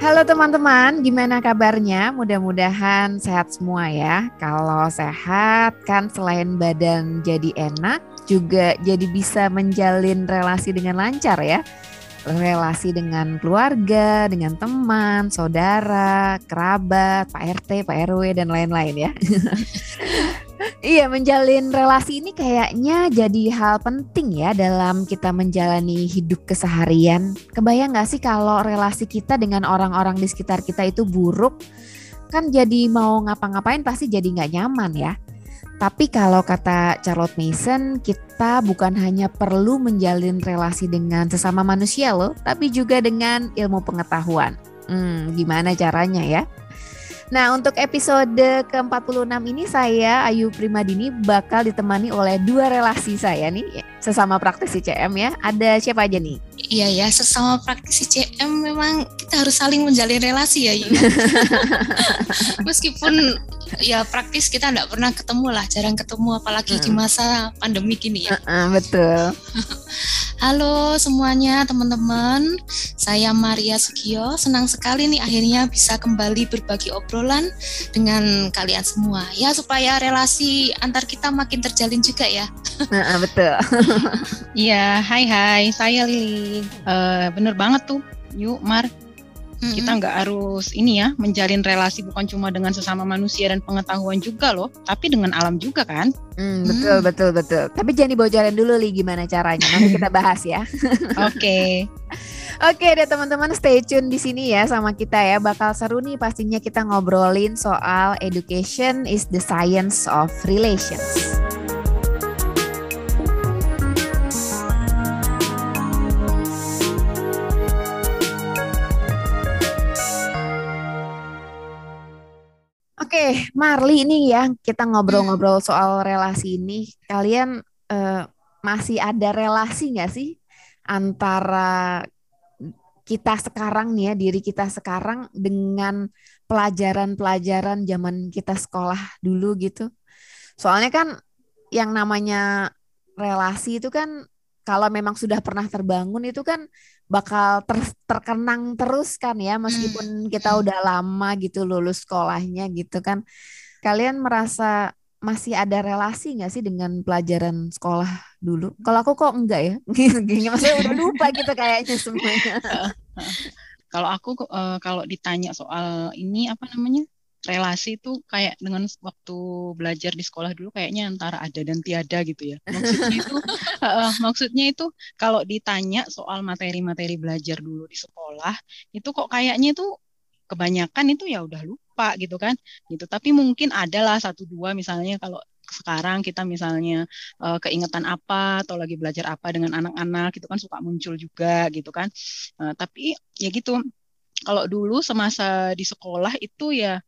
Halo teman-teman, gimana kabarnya? Mudah-mudahan sehat semua ya. Kalau sehat kan selain badan jadi enak, juga jadi bisa menjalin relasi dengan lancar ya. Relasi dengan keluarga, dengan teman, saudara, kerabat, Pak RT, Pak RW, dan lain-lain ya. Iya, menjalin relasi ini kayaknya jadi hal penting ya dalam kita menjalani hidup keseharian. Kebayang gak sih kalau relasi kita dengan orang-orang di sekitar kita itu buruk? Kan jadi mau ngapa-ngapain pasti jadi gak nyaman ya. Tapi kalau kata Charlotte Mason, kita bukan hanya perlu menjalin relasi dengan sesama manusia loh, tapi juga dengan ilmu pengetahuan. Hmm, gimana caranya ya? Nah, untuk episode ke-46 ini saya Ayu Primadini bakal ditemani oleh dua relasi saya nih sesama praktisi CM ya. Ada siapa aja nih? Iya ya, sesama praktisi CM memang kita harus saling menjalin relasi ya. Meskipun ya praktis kita nggak pernah ketemu lah, jarang ketemu apalagi hmm. di masa pandemi gini ya. Uh, uh, betul. Halo semuanya teman-teman, saya Maria Sugio. Senang sekali nih akhirnya bisa kembali berbagi obrolan dengan kalian semua. Ya supaya relasi antar kita makin terjalin juga ya. Nah, betul. Iya, hai hai, saya Lili. Uh, bener banget tuh, yuk Mar hmm Kita nggak harus ini ya menjalin relasi bukan cuma dengan sesama manusia dan pengetahuan juga loh, tapi dengan alam juga kan? Hmm, betul hmm. betul betul. Tapi jangan dibocorin dulu li gimana caranya. Nanti kita bahas ya. Oke. okay. Oke deh teman-teman stay tune di sini ya sama kita ya. Bakal seru nih pastinya kita ngobrolin soal education is the science of relations. Oke, Marli ini ya kita ngobrol-ngobrol soal relasi ini. Kalian uh, masih ada relasi nggak sih antara kita sekarang nih ya diri kita sekarang dengan pelajaran-pelajaran zaman kita sekolah dulu gitu. Soalnya kan yang namanya relasi itu kan kalau memang sudah pernah terbangun itu kan bakal ter terkenang terus kan ya meskipun hmm. kita udah lama gitu lulus sekolahnya gitu kan. Kalian merasa masih ada relasi nggak sih dengan pelajaran sekolah dulu? Kalau aku kok enggak ya, gini maksudnya udah lupa gitu kayaknya semuanya. kalau aku uh, kalau ditanya soal ini apa namanya relasi itu kayak dengan waktu belajar di sekolah dulu kayaknya antara ada dan tiada gitu ya. Maksudnya itu uh, maksudnya itu kalau ditanya soal materi-materi belajar dulu di sekolah itu kok kayaknya itu kebanyakan itu ya udah lupa gitu kan. Gitu. Tapi mungkin adalah satu dua misalnya kalau sekarang kita misalnya uh, keingetan apa atau lagi belajar apa dengan anak-anak gitu kan suka muncul juga gitu kan. Uh, tapi ya gitu kalau dulu semasa di sekolah itu ya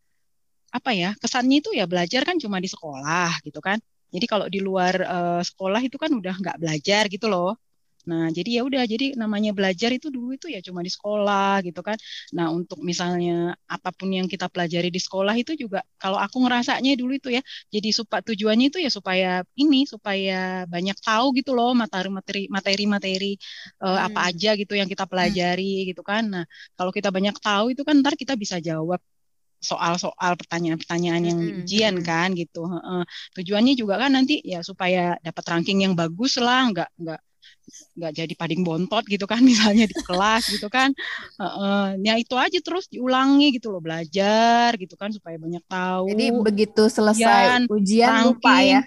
apa ya kesannya itu ya belajar kan cuma di sekolah gitu kan jadi kalau di luar uh, sekolah itu kan udah nggak belajar gitu loh Nah, jadi ya udah, jadi namanya belajar itu dulu itu ya cuma di sekolah gitu kan. Nah, untuk misalnya apa pun yang kita pelajari di sekolah itu juga kalau aku ngerasanya dulu itu ya, jadi supaya tujuannya itu ya supaya ini supaya banyak tahu gitu loh materi-materi materi-materi uh, hmm. apa aja gitu yang kita hmm. pelajari hmm. gitu kan. Nah, kalau kita banyak tahu itu kan ntar kita bisa jawab soal-soal pertanyaan-pertanyaan yang mm-hmm. ujian kan gitu. Uh, tujuannya juga kan nanti ya supaya dapat ranking yang bagus lah, nggak nggak nggak jadi pading bontot gitu kan misalnya di kelas gitu kan uh, uh, ya itu aja terus diulangi gitu loh belajar gitu kan supaya banyak tahu jadi begitu selesai ujian, ujian ranking, lupa ya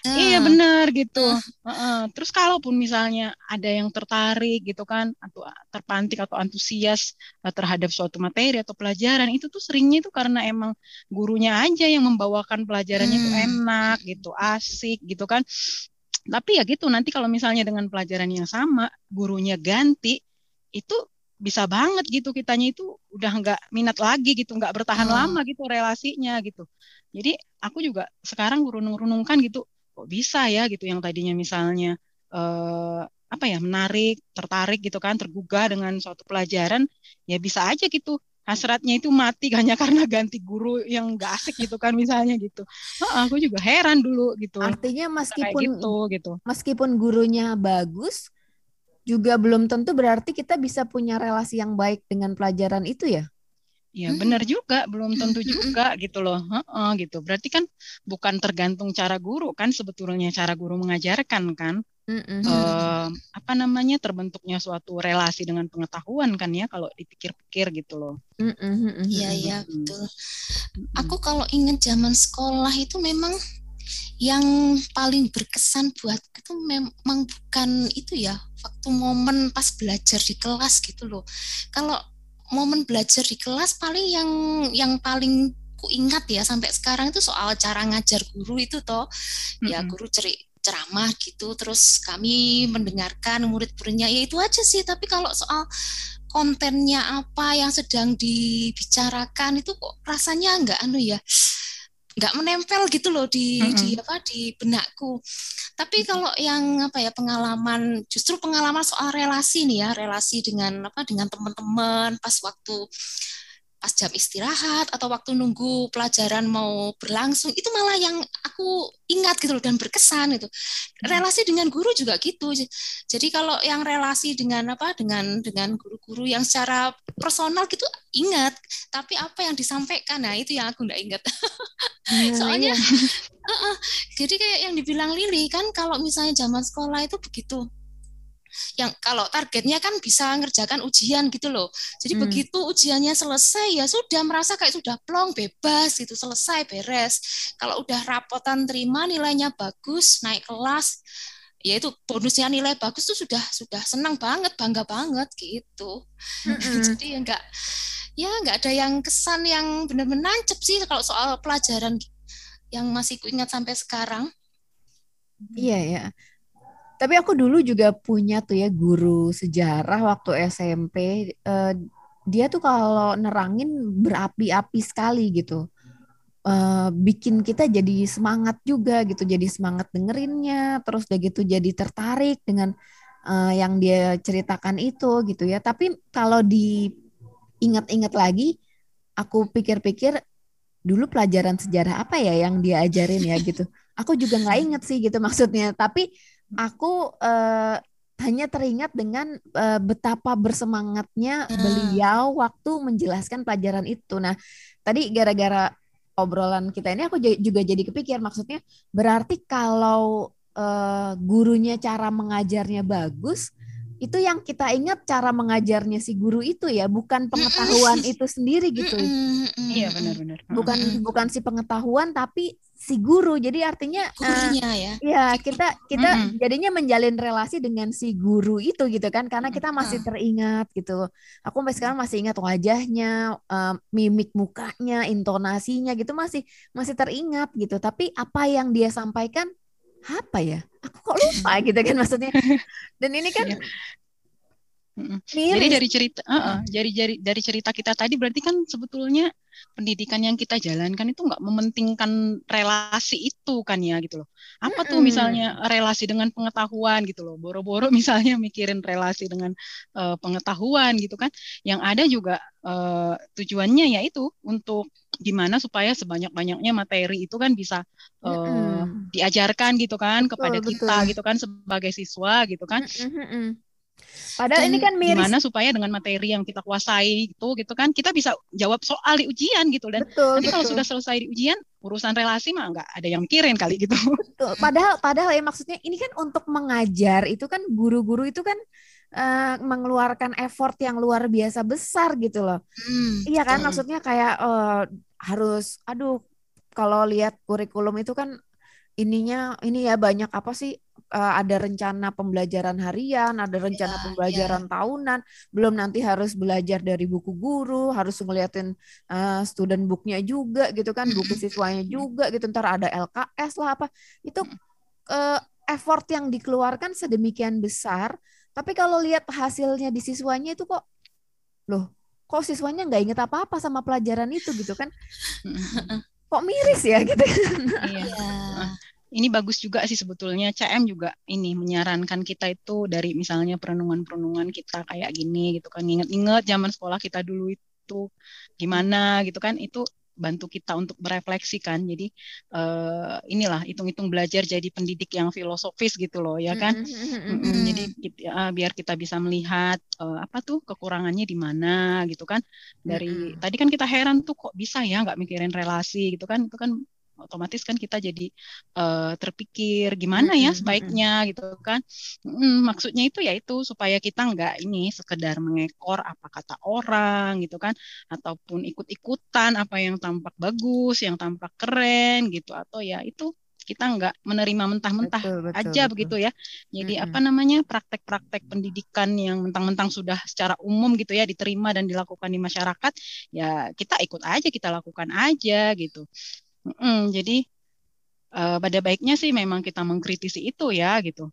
Hmm. Iya benar gitu. Uh, uh, terus kalaupun misalnya ada yang tertarik gitu kan atau terpantik atau antusias uh, terhadap suatu materi atau pelajaran itu tuh seringnya itu karena emang gurunya aja yang membawakan pelajarannya itu hmm. enak gitu, asik gitu kan. Tapi ya gitu nanti kalau misalnya dengan pelajaran yang sama gurunya ganti itu bisa banget gitu kitanya itu udah nggak minat lagi gitu nggak bertahan hmm. lama gitu relasinya gitu jadi aku juga sekarang runung-runungkan gitu kok bisa ya gitu yang tadinya misalnya eh, apa ya menarik, tertarik gitu kan, tergugah dengan suatu pelajaran, ya bisa aja gitu hasratnya itu mati hanya karena ganti guru yang gak asik gitu kan misalnya gitu. Oh, aku juga heran dulu gitu. Artinya meskipun gitu, gitu. meskipun gurunya bagus, juga belum tentu berarti kita bisa punya relasi yang baik dengan pelajaran itu ya? Ya hmm. benar juga, belum tentu juga gitu loh. Heeh, gitu. Berarti kan bukan tergantung cara guru kan sebetulnya cara guru mengajarkan kan. Mm-hmm. Uh, apa namanya terbentuknya suatu relasi dengan pengetahuan kan ya kalau dipikir-pikir gitu loh. Iya iya betul. Aku kalau ingat zaman sekolah itu memang yang paling berkesan buat itu memang bukan itu ya waktu momen pas belajar di kelas gitu loh. Kalau momen belajar di kelas paling yang yang paling ku ingat ya sampai sekarang itu soal cara ngajar guru itu toh mm-hmm. ya guru ceri ceramah gitu terus kami mendengarkan murid-muridnya ya itu aja sih tapi kalau soal kontennya apa yang sedang dibicarakan itu kok rasanya enggak anu ya nggak menempel gitu loh di mm-hmm. di apa di benakku. Tapi kalau yang apa ya pengalaman justru pengalaman soal relasi nih ya, relasi dengan apa dengan teman-teman pas waktu pas jam istirahat atau waktu nunggu pelajaran mau berlangsung itu malah yang aku ingat gitu loh dan berkesan itu hmm. relasi dengan guru juga gitu. Jadi kalau yang relasi dengan apa dengan dengan guru-guru yang secara personal gitu ingat. Tapi apa yang disampaikan nah itu yang aku nggak ingat. Nah, soalnya uh -uh, jadi kayak yang dibilang Lili kan kalau misalnya zaman sekolah itu begitu yang kalau targetnya kan bisa ngerjakan ujian gitu loh. Jadi hmm. begitu ujiannya selesai ya sudah merasa kayak sudah plong bebas gitu selesai beres. Kalau udah rapotan terima nilainya bagus naik kelas ya itu bonusnya nilai bagus tuh sudah sudah senang banget bangga banget gitu. Hmm. Jadi ya enggak ya ada yang kesan yang benar-benar nancep sih kalau soal pelajaran yang masih kuingat sampai sekarang. Iya ya. Tapi aku dulu juga punya tuh ya guru sejarah waktu SMP. Uh, dia tuh kalau nerangin berapi-api sekali gitu. Uh, bikin kita jadi semangat juga gitu, jadi semangat dengerinnya, terus udah gitu jadi tertarik dengan uh, yang dia ceritakan itu gitu ya. Tapi kalau diingat-ingat lagi, aku pikir-pikir dulu pelajaran sejarah apa ya yang dia ajarin ya gitu. Aku juga nggak inget sih gitu maksudnya. Tapi aku uh, hanya teringat dengan uh, betapa bersemangatnya hmm. beliau waktu menjelaskan pelajaran itu. Nah, tadi gara-gara obrolan kita ini aku juga jadi kepikir maksudnya berarti kalau uh, gurunya cara mengajarnya bagus, itu yang kita ingat cara mengajarnya si guru itu ya bukan pengetahuan itu sendiri gitu. Iya benar-benar. Bukan bukan si pengetahuan tapi si guru. Jadi artinya gurunya uh, ya. ya kita kita mm -hmm. jadinya menjalin relasi dengan si guru itu gitu kan karena kita masih teringat gitu. Aku sampai sekarang masih ingat wajahnya uh, mimik mukanya intonasinya gitu masih masih teringat gitu. Tapi apa yang dia sampaikan apa ya? Aku kok lupa gitu kan maksudnya. Dan ini kan iya. Jadi dari cerita, uh -uh, dari, dari dari cerita kita tadi berarti kan sebetulnya pendidikan yang kita jalankan itu nggak mementingkan relasi itu kan ya gitu loh. Apa tuh misalnya relasi dengan pengetahuan gitu loh. Boro-boro misalnya mikirin relasi dengan uh, pengetahuan gitu kan. Yang ada juga uh, tujuannya yaitu untuk gimana supaya sebanyak-banyaknya materi itu kan bisa uh, diajarkan gitu kan betul, kepada betul. kita gitu kan sebagai siswa gitu kan. Padahal Dan ini kan miris. Gimana supaya dengan materi yang kita kuasai itu gitu kan kita bisa jawab soal di ujian gitu dan betul, nanti betul. kalau sudah selesai di ujian urusan relasi mah nggak ada yang mikirin kali gitu. Betul. Padahal padahal ya maksudnya ini kan untuk mengajar itu kan guru-guru itu kan uh, mengeluarkan effort yang luar biasa besar gitu loh. Hmm, iya kan maksudnya kayak uh, harus aduh kalau lihat kurikulum itu kan ininya ini ya banyak apa sih uh, ada rencana pembelajaran harian, ada rencana yeah, pembelajaran yeah. tahunan, belum nanti harus belajar dari buku guru, harus ngeliatin uh, student booknya juga gitu kan, buku siswanya juga gitu, ntar ada LKS lah apa, itu uh, effort yang dikeluarkan sedemikian besar, tapi kalau lihat hasilnya di siswanya itu kok, loh, kok siswanya nggak inget apa-apa sama pelajaran itu gitu kan, kok miris ya gitu kan. Iya. Ini bagus juga sih sebetulnya CM juga ini menyarankan kita itu dari misalnya perenungan-perenungan kita kayak gini gitu kan inget-inget zaman sekolah kita dulu itu gimana gitu kan itu bantu kita untuk berefleksi kan. Jadi uh, inilah hitung-hitung belajar jadi pendidik yang filosofis gitu loh ya kan. Mm -hmm. Jadi uh, biar kita bisa melihat uh, apa tuh kekurangannya di mana gitu kan. Dari mm -hmm. tadi kan kita heran tuh kok bisa ya nggak mikirin relasi gitu kan. Itu kan otomatis kan kita jadi uh, terpikir gimana ya sebaiknya gitu kan hmm, maksudnya itu ya itu supaya kita nggak ini sekedar mengekor apa kata orang gitu kan ataupun ikut-ikutan apa yang tampak bagus yang tampak keren gitu atau ya itu kita nggak menerima mentah-mentah aja betul. begitu ya. Jadi mm -hmm. apa namanya praktek-praktek pendidikan yang mentang-mentang sudah secara umum gitu ya diterima dan dilakukan di masyarakat, ya kita ikut aja, kita lakukan aja gitu. Mm, jadi uh, pada baiknya sih memang kita mengkritisi itu ya gitu.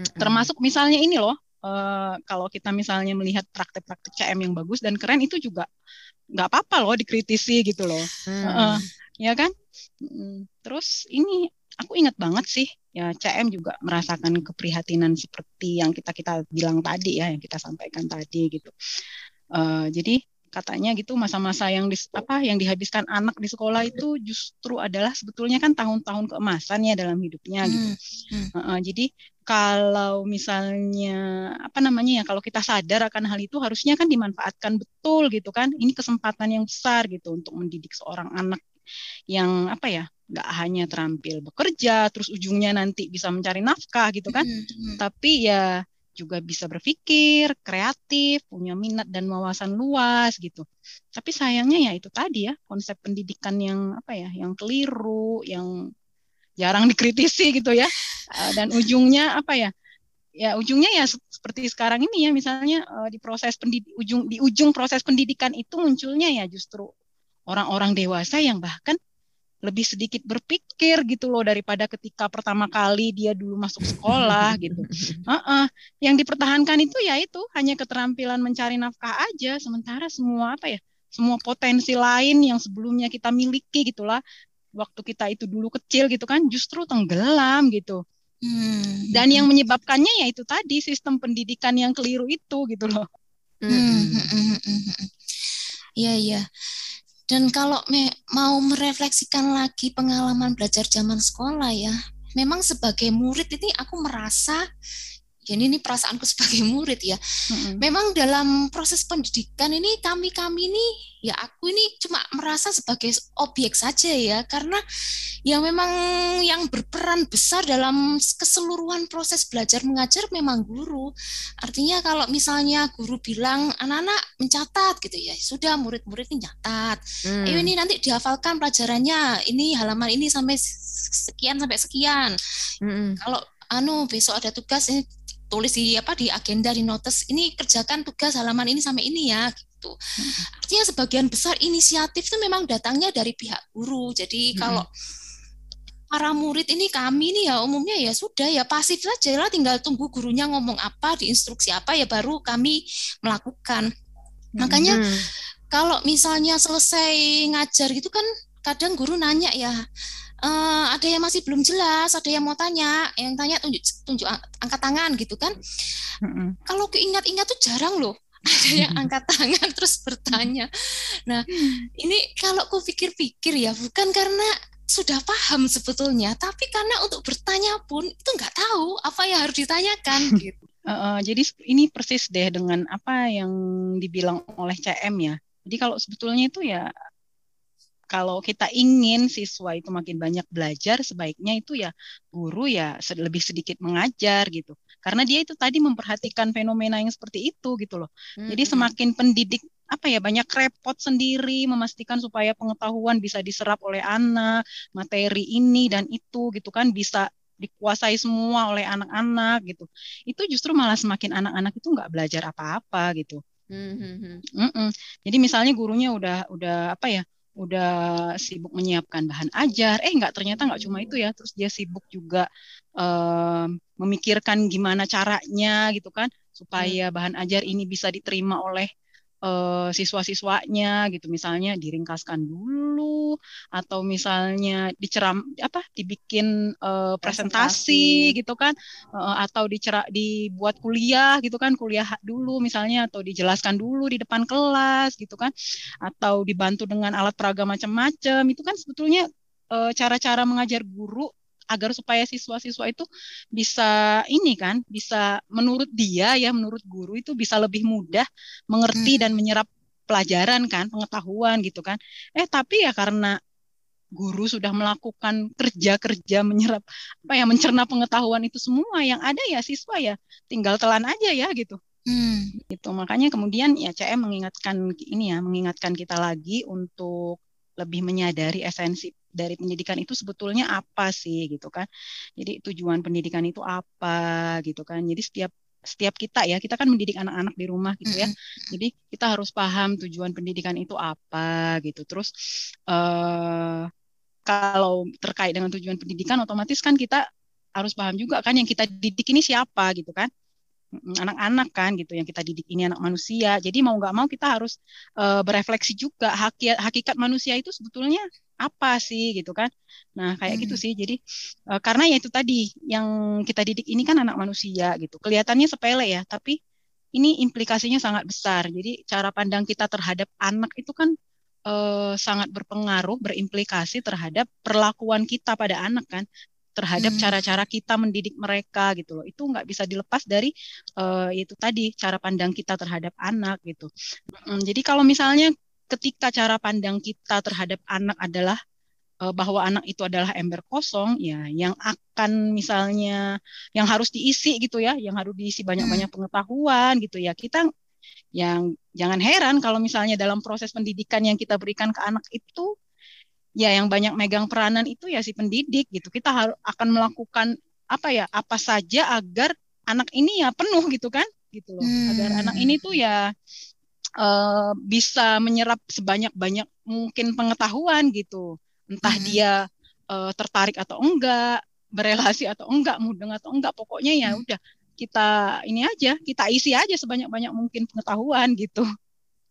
Mm-mm. Termasuk misalnya ini loh, uh, kalau kita misalnya melihat praktek-praktek CM yang bagus dan keren itu juga nggak apa-apa loh dikritisi gitu loh, mm. uh, ya kan? Mm, terus ini aku ingat banget sih ya CM juga merasakan keprihatinan seperti yang kita kita bilang tadi ya, yang kita sampaikan tadi gitu. Uh, jadi katanya gitu masa-masa yang di, apa yang dihabiskan anak di sekolah itu justru adalah sebetulnya kan tahun-tahun keemasan ya dalam hidupnya hmm. gitu. Hmm. Uh, jadi kalau misalnya apa namanya ya kalau kita sadar akan hal itu harusnya kan dimanfaatkan betul gitu kan. Ini kesempatan yang besar gitu untuk mendidik seorang anak yang apa ya nggak hanya terampil bekerja terus ujungnya nanti bisa mencari nafkah gitu kan. Hmm. Hmm. Tapi ya juga bisa berpikir, kreatif, punya minat dan wawasan luas gitu. Tapi sayangnya ya itu tadi ya konsep pendidikan yang apa ya, yang keliru, yang jarang dikritisi gitu ya. Eh, dan ujungnya apa ya? Ya ujungnya ya seperti sekarang ini ya misalnya eh, di proses pendidik ujung di ujung proses pendidikan itu munculnya ya justru orang-orang dewasa yang bahkan lebih sedikit berpikir gitu loh daripada ketika pertama kali dia dulu masuk sekolah gitu. Uh -uh. Yang dipertahankan itu ya itu hanya keterampilan mencari nafkah aja, sementara semua apa ya, semua potensi lain yang sebelumnya kita miliki gitulah, waktu kita itu dulu kecil gitu kan, justru tenggelam gitu. Hmm. Dan yang menyebabkannya ya itu tadi sistem pendidikan yang keliru itu gitu loh. Hmm. Iya iya. Dan kalau me mau merefleksikan lagi pengalaman belajar zaman sekolah ya, memang sebagai murid ini aku merasa ya ini, ini perasaanku sebagai murid ya. Mm-hmm. Memang dalam proses pendidikan ini kami kami ini ya aku ini cuma merasa sebagai objek saja ya karena yang memang yang berperan besar dalam keseluruhan proses belajar mengajar memang guru. Artinya kalau misalnya guru bilang anak-anak mencatat gitu ya, sudah murid-murid ini catat. Ayo ini nanti dihafalkan pelajarannya, ini halaman ini sampai sekian sampai sekian. Hmm. Kalau anu besok ada tugas ini tulis di apa di agenda di notes ini kerjakan tugas halaman ini sampai ini ya gitu. Hmm. Artinya sebagian besar inisiatif itu memang datangnya dari pihak guru. Jadi hmm. kalau para murid ini kami nih ya umumnya ya sudah ya pasif saja lah tinggal tunggu gurunya ngomong apa diinstruksi apa ya baru kami melakukan makanya hmm. kalau misalnya selesai ngajar gitu kan kadang guru nanya ya uh, ada yang masih belum jelas ada yang mau tanya yang tanya tunjuk tunjuk angkat tangan gitu kan hmm. kalau keingat-ingat tuh jarang loh ada yang angkat tangan terus bertanya. Nah, ini kalau ku pikir-pikir ya bukan karena sudah paham sebetulnya, tapi karena untuk bertanya pun itu nggak tahu apa yang harus ditanyakan gitu. Uh, uh, jadi ini persis deh dengan apa yang dibilang oleh CM ya. Jadi kalau sebetulnya itu ya kalau kita ingin siswa itu makin banyak belajar, sebaiknya itu ya guru ya lebih sedikit mengajar gitu. Karena dia itu tadi memperhatikan fenomena yang seperti itu gitu loh. Hmm. Jadi semakin pendidik apa ya banyak repot sendiri memastikan supaya pengetahuan bisa diserap oleh anak materi ini dan itu gitu kan bisa dikuasai semua oleh anak-anak gitu itu justru malah semakin anak-anak itu nggak belajar apa-apa gitu mm-hmm. Mm-mm. jadi misalnya gurunya udah udah apa ya udah sibuk menyiapkan bahan ajar eh nggak ternyata nggak cuma itu ya terus dia sibuk juga uh, memikirkan gimana caranya gitu kan supaya mm. bahan ajar ini bisa diterima oleh uh, siswa-siswanya gitu. Misalnya diringkaskan dulu atau misalnya diceram apa dibikin uh, presentasi, presentasi. gitu kan. Uh, atau dicerak dibuat kuliah gitu kan kuliah dulu misalnya atau dijelaskan dulu di depan kelas gitu kan. Atau dibantu dengan alat peraga macam-macam. Itu kan sebetulnya cara-cara mengajar guru agar supaya siswa-siswa itu bisa ini kan bisa menurut dia ya menurut guru itu bisa lebih mudah mengerti hmm. dan menyerap pelajaran kan pengetahuan gitu kan eh tapi ya karena guru sudah melakukan kerja-kerja menyerap apa ya mencerna pengetahuan itu semua yang ada ya siswa ya tinggal telan aja ya gitu hmm. itu makanya kemudian ya CM mengingatkan ini ya mengingatkan kita lagi untuk lebih menyadari esensi dari pendidikan itu sebetulnya apa sih gitu kan. Jadi tujuan pendidikan itu apa gitu kan. Jadi setiap setiap kita ya, kita kan mendidik anak-anak di rumah gitu ya. Jadi kita harus paham tujuan pendidikan itu apa gitu. Terus uh, kalau terkait dengan tujuan pendidikan otomatis kan kita harus paham juga kan yang kita didik ini siapa gitu kan anak-anak kan gitu yang kita didik ini anak manusia jadi mau nggak mau kita harus uh, berefleksi juga hakikat hakikat manusia itu sebetulnya apa sih gitu kan nah kayak gitu hmm. gitu sih jadi uh, karena ya itu tadi yang kita didik ini kan anak manusia gitu kelihatannya sepele ya tapi ini implikasinya sangat besar jadi cara pandang kita terhadap anak itu kan uh, sangat berpengaruh berimplikasi terhadap perlakuan kita pada anak kan terhadap hmm. cara-cara hmm. kita mendidik mereka gitu loh itu nggak bisa dilepas dari uh, itu tadi cara pandang kita terhadap anak gitu um, jadi kalau misalnya ketika cara pandang kita terhadap anak adalah uh, bahwa anak itu adalah ember kosong ya yang akan misalnya yang harus diisi gitu ya yang harus diisi banyak-banyak hmm. pengetahuan gitu ya kita yang jangan heran kalau misalnya dalam proses pendidikan yang kita berikan ke anak itu ya yang banyak megang peranan itu ya si pendidik gitu. Kita harus akan melakukan apa ya apa saja agar anak ini ya penuh gitu kan gitu loh. Hmm. Agar anak ini tuh ya uh, bisa menyerap sebanyak-banyak mungkin pengetahuan gitu. Entah hmm. dia uh, tertarik atau enggak, berelasi atau enggak, mudeng atau enggak, pokoknya ya hmm. udah kita ini aja, kita isi aja sebanyak-banyak mungkin pengetahuan gitu.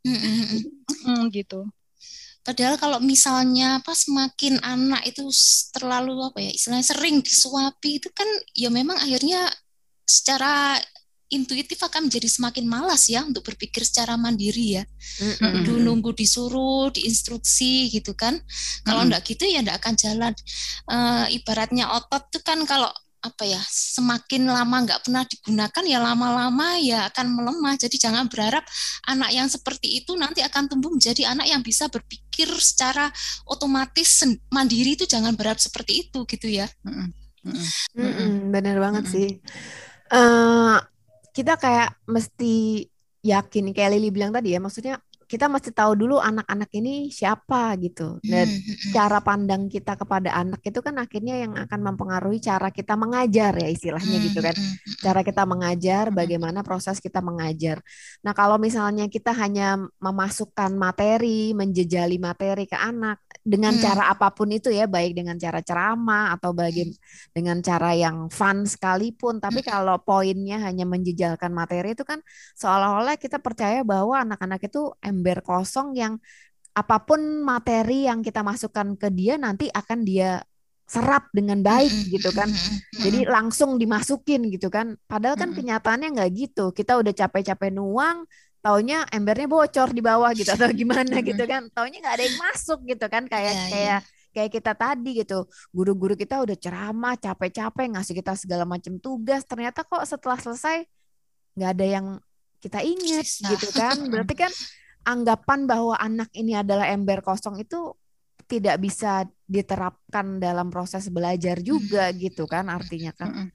Hmm, hmm, hmm. hmm gitu. Padahal kalau misalnya apa semakin anak itu terlalu apa ya istilahnya sering disuapi itu kan ya memang akhirnya secara intuitif akan menjadi semakin malas ya untuk berpikir secara mandiri ya. Mm-hmm. Dulu nunggu disuruh, diinstruksi gitu kan. Kalau mm-hmm. enggak gitu ya enggak akan jalan. Uh, ibaratnya otot tuh kan kalau apa ya semakin lama nggak pernah digunakan ya lama-lama ya akan melemah jadi jangan berharap anak yang seperti itu nanti akan tumbuh menjadi anak yang bisa berpikir secara otomatis mandiri itu jangan berharap seperti itu gitu ya mm -mm. benar banget mm sih uh, kita kayak mesti yakin kayak Lili bilang tadi ya maksudnya kita mesti tahu dulu anak-anak ini siapa gitu. Dan hmm, hmm, hmm. cara pandang kita kepada anak itu kan akhirnya yang akan mempengaruhi cara kita mengajar ya istilahnya gitu kan. Cara kita mengajar, bagaimana proses kita mengajar. Nah, kalau misalnya kita hanya memasukkan materi, menjejali materi ke anak dengan hmm. cara apa pun itu ya, baik dengan cara ceramah atau bagi dengan cara yang fun sekalipun, tapi kalau poinnya hanya menjejalkan materi itu kan seolah-olah kita percaya bahwa anak-anak itu ember kosong yang apa pun materi yang kita masukkan ke dia nanti akan dia serap dengan baik gitu kan. Jadi langsung dimasukin gitu kan. Padahal kan kenyataannya nggak gitu. Kita udah capek-capek nuang, taunya embernya bocor di bawah gitu atau gimana gitu kan. Taunya nggak ada yang masuk gitu kan kayak yeah, kayak yeah. kayak kita tadi gitu. Guru-guru kita udah ceramah, capek-capek ngasih kita segala macam tugas. Ternyata kok setelah selesai nggak ada yang kita ingat gitu kan. Berarti kan anggapan bahwa anak ini adalah ember kosong itu tidak bisa diterapkan dalam proses belajar juga gitu kan artinya kan.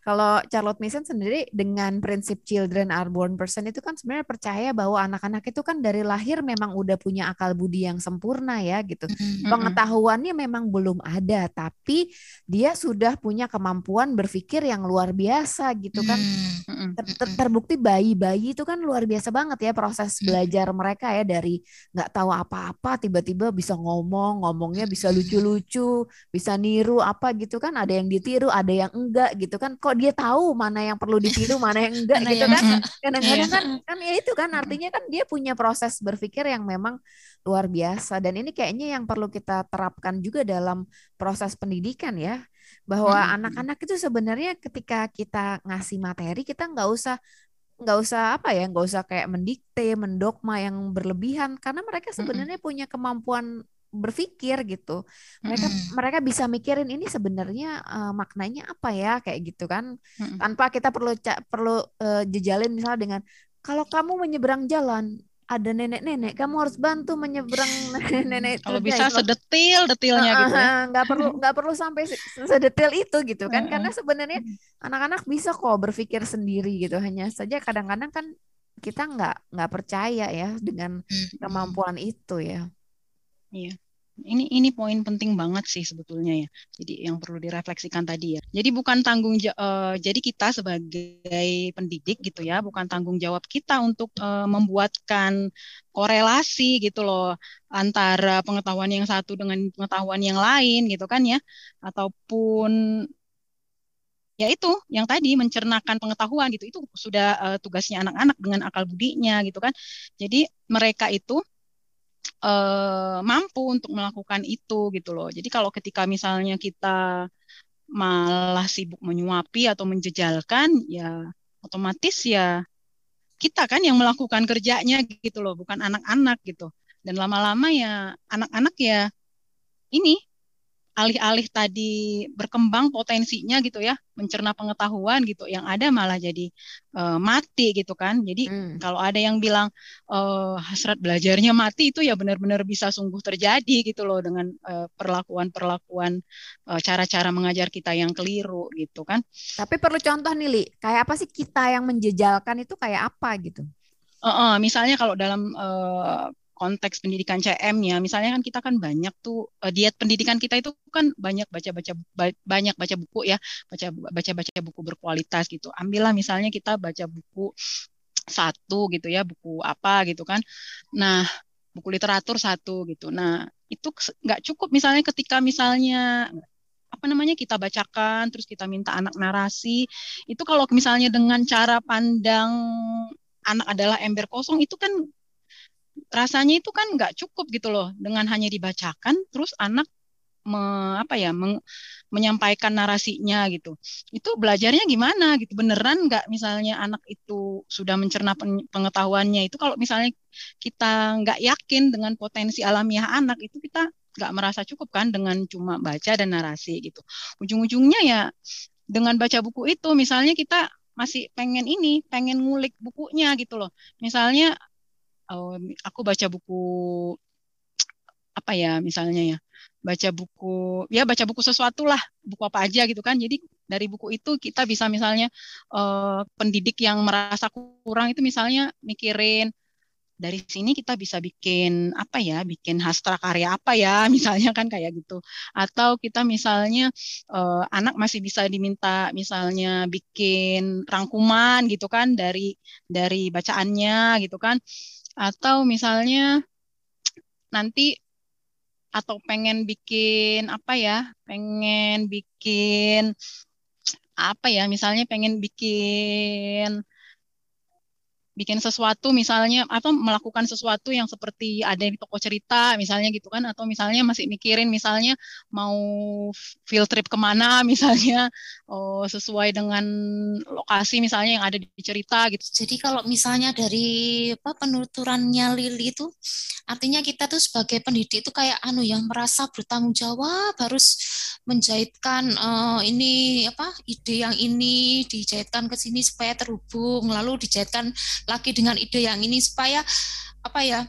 Kalau Charlotte Mason sendiri dengan prinsip children are born person itu kan sebenarnya percaya bahwa anak-anak itu kan dari lahir memang udah punya akal budi yang sempurna ya gitu. Mm-hmm. Pengetahuannya memang belum ada tapi dia sudah punya kemampuan berpikir yang luar biasa gitu kan. Mm-hmm. Ter- ter- terbukti bayi-bayi itu kan luar biasa banget ya proses belajar mereka ya dari nggak tahu apa-apa tiba-tiba bisa ngomong, ngomongnya bisa lucu-lucu, bisa niru apa gitu kan. Ada yang ditiru, ada yang enggak gitu kan. Kok kok dia tahu mana yang perlu ditiru mana yang enggak gitu kan? kadang-kadang Iya. kan kan ya itu kan artinya kan dia punya proses berpikir yang memang luar biasa. Dan ini kayaknya yang perlu kita terapkan juga dalam proses pendidikan ya bahwa anak-anak itu sebenarnya ketika kita ngasih materi kita nggak usah nggak usah apa ya nggak usah kayak mendikte mendogma yang berlebihan. Karena mereka sebenarnya punya kemampuan berpikir gitu mereka Mm-mm. mereka bisa mikirin ini sebenarnya eh, maknanya apa ya kayak gitu kan Mm-mm. tanpa kita perlu perlu eh, jejalin misalnya dengan kalau kamu menyeberang jalan ada nenek-nenek kamu harus bantu menyeberang nenek Kalau bisa guys. sedetil detilnya gitu ya. Nggak perlu nggak perlu sampai se- sedetail itu gitu kan Heeh. karena sebenarnya anak-anak bisa kok berpikir sendiri gitu hanya saja kadang-kadang kan kita nggak nggak percaya ya dengan kemampuan itu ya Iya. Ini ini poin penting banget sih sebetulnya ya. Jadi yang perlu direfleksikan tadi ya. Jadi bukan tanggung eh, jadi kita sebagai pendidik gitu ya, bukan tanggung jawab kita untuk eh, membuatkan korelasi gitu loh antara pengetahuan yang satu dengan pengetahuan yang lain gitu kan ya. Ataupun ya itu yang tadi mencernakan pengetahuan gitu. Itu sudah eh, tugasnya anak-anak dengan akal budinya gitu kan. Jadi mereka itu eh, mampu untuk melakukan itu gitu loh. Jadi kalau ketika misalnya kita malah sibuk menyuapi atau menjejalkan, ya otomatis ya kita kan yang melakukan kerjanya gitu loh, bukan anak-anak gitu. Dan lama-lama ya anak-anak ya ini alih-alih tadi berkembang potensinya gitu ya, mencerna pengetahuan gitu, yang ada malah jadi eh, mati gitu kan. Jadi Hmm. kalau ada yang bilang eh, hasrat belajarnya mati itu ya benar-benar bisa sungguh terjadi gitu loh dengan eh, perlakuan-perlakuan eh, cara-cara mengajar kita yang keliru gitu kan. tapi perlu contoh nih Li kayak apa sih kita yang menjejalkan itu kayak apa gitu Eh, eh, misalnya kalau dalam eh, konteks pendidikan CM ya, misalnya kan kita kan banyak tuh eh, diet pendidikan kita itu kan banyak baca-baca ba- banyak baca buku ya, baca baca-baca buku berkualitas gitu. Ambillah misalnya kita baca buku satu gitu ya, buku apa gitu kan. Nah, buku literatur satu gitu. Nah, itu nggak cukup misalnya ketika misalnya apa namanya kita bacakan terus kita minta anak narasi itu kalau misalnya dengan cara pandang anak adalah ember kosong itu kan rasanya itu kan nggak cukup gitu loh. Dengan hanya dibacakan terus anak me- apa ya meng- menyampaikan narasinya gitu. Itu belajarnya gimana gitu? Beneran nggak misalnya anak itu sudah mencerna pen- pengetahuannya itu? Kalau misalnya kita nggak yakin dengan potensi alamiah anak itu kita nggak merasa cukup kan dengan cuma baca dan narasi gitu. Ujung-ujungnya ya dengan baca buku itu misalnya kita masih pengen ini pengen ngulik bukunya gitu loh. Misalnya oh, aku baca buku apa ya misalnya ya baca buku ya baca buku sesuatu lah buku apa aja gitu kan. Jadi dari buku itu kita bisa misalnya eh, pendidik yang merasa kurang itu misalnya mikirin dari sini kita bisa bikin apa ya bikin hastra karya apa ya misalnya kan kayak gitu. Atau kita misalnya eh, anak masih bisa diminta misalnya bikin rangkuman gitu kan dari dari bacaannya gitu kan atau misalnya nanti atau pengen bikin apa ya? Pengen bikin apa ya? Misalnya pengen bikin bikin sesuatu misalnya atau melakukan sesuatu yang seperti ada di toko cerita misalnya gitu kan atau misalnya masih mikirin misalnya mau field trip ke mana misalnya oh, sesuai dengan lokasi misalnya yang ada di cerita gitu. Jadi kalau misalnya dari apa penuturannya Lili itu artinya kita tuh sebagai pendidik itu kayak anu yang merasa bertanggung jawab harus menjahitkan eh, ini apa ide yang ini dijahitkan ke sini supaya terhubung lalu dijahitkan lagi dengan ide yang ini supaya apa ya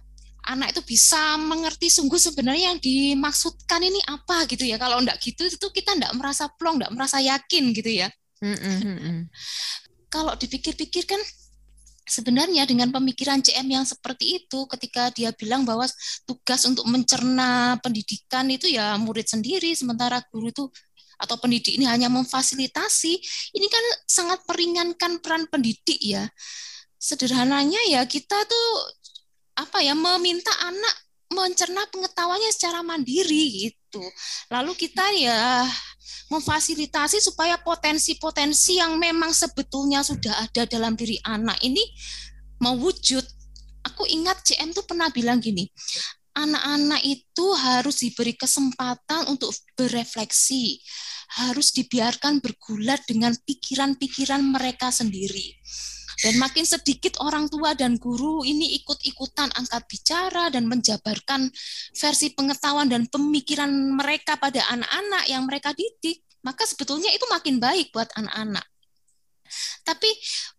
anak itu bisa mengerti sungguh sebenarnya yang dimaksudkan ini apa gitu ya. Kalau enggak gitu itu kita enggak merasa plong enggak merasa yakin gitu ya. Kalau dipikir-pikir kan sebenarnya dengan pemikiran CM yang seperti itu ketika dia bilang bahwa tugas untuk mencerna pendidikan itu ya murid sendiri sementara guru itu atau pendidik ini hanya memfasilitasi ini kan sangat meringankan peran pendidik ya sederhananya ya kita tuh apa ya meminta anak mencerna pengetahuannya secara mandiri gitu lalu kita ya memfasilitasi supaya potensi-potensi yang memang sebetulnya sudah ada dalam diri anak ini mewujud. Aku ingat CM tuh pernah bilang gini, anak-anak itu harus diberi kesempatan untuk berefleksi, harus dibiarkan bergulat dengan pikiran-pikiran mereka sendiri. Dan makin sedikit orang tua dan guru ini ikut-ikutan angkat bicara dan menjabarkan versi pengetahuan dan pemikiran mereka pada anak-anak yang mereka didik, maka sebetulnya itu makin baik buat anak-anak. Tapi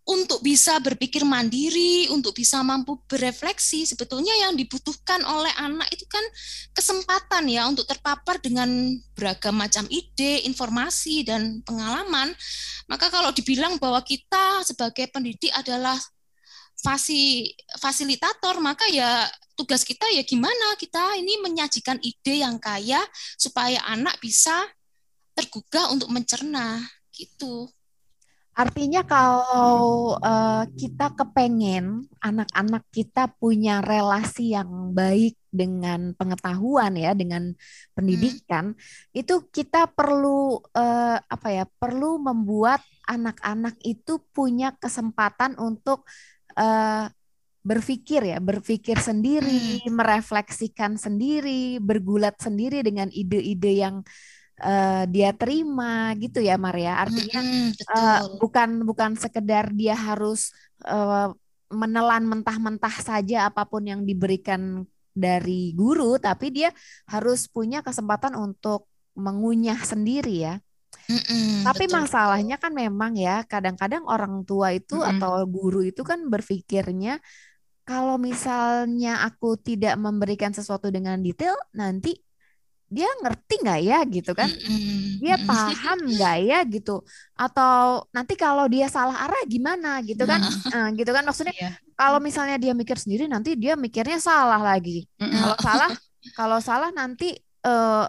untuk bisa berpikir mandiri, untuk bisa mampu berefleksi, sebetulnya yang dibutuhkan oleh anak itu kan kesempatan ya untuk terpapar dengan beragam macam ide, informasi, dan pengalaman. Maka kalau dibilang bahwa kita sebagai pendidik adalah fasi, fasilitator, maka ya tugas kita ya gimana kita ini menyajikan ide yang kaya supaya anak bisa tergugah untuk mencerna gitu. Artinya kalau uh, kita kepengen anak-anak kita punya relasi yang baik dengan pengetahuan ya, dengan pendidikan, hmm. itu kita perlu uh, apa ya? Perlu membuat anak-anak itu punya kesempatan untuk uh, berpikir ya, berpikir sendiri, hmm. merefleksikan sendiri, bergulat sendiri dengan ide-ide yang uh, dia terima gitu ya Maria artinya mm -hmm, uh, bukan bukan sekedar dia harus uh, menelan mentah-mentah saja apa pun yang diberikan dari guru tapi dia harus punya kesempatan untuk mengunyah sendiri ya. Mm-mm, Tapi betul. masalahnya kan memang ya kadang-kadang orang tua itu mm atau guru itu kan berpikirnya kalau misalnya aku tidak memberikan sesuatu dengan detail nanti dia ngerti nggak ya gitu kan? Dia paham nggak ya gitu? Atau nanti kalau dia salah arah gimana gitu kan? Nah, gitu kan? Maksudnya yeah. kalau misalnya dia mikir sendiri nanti dia mikirnya salah lagi. Kalau salah kalau salah nanti uh,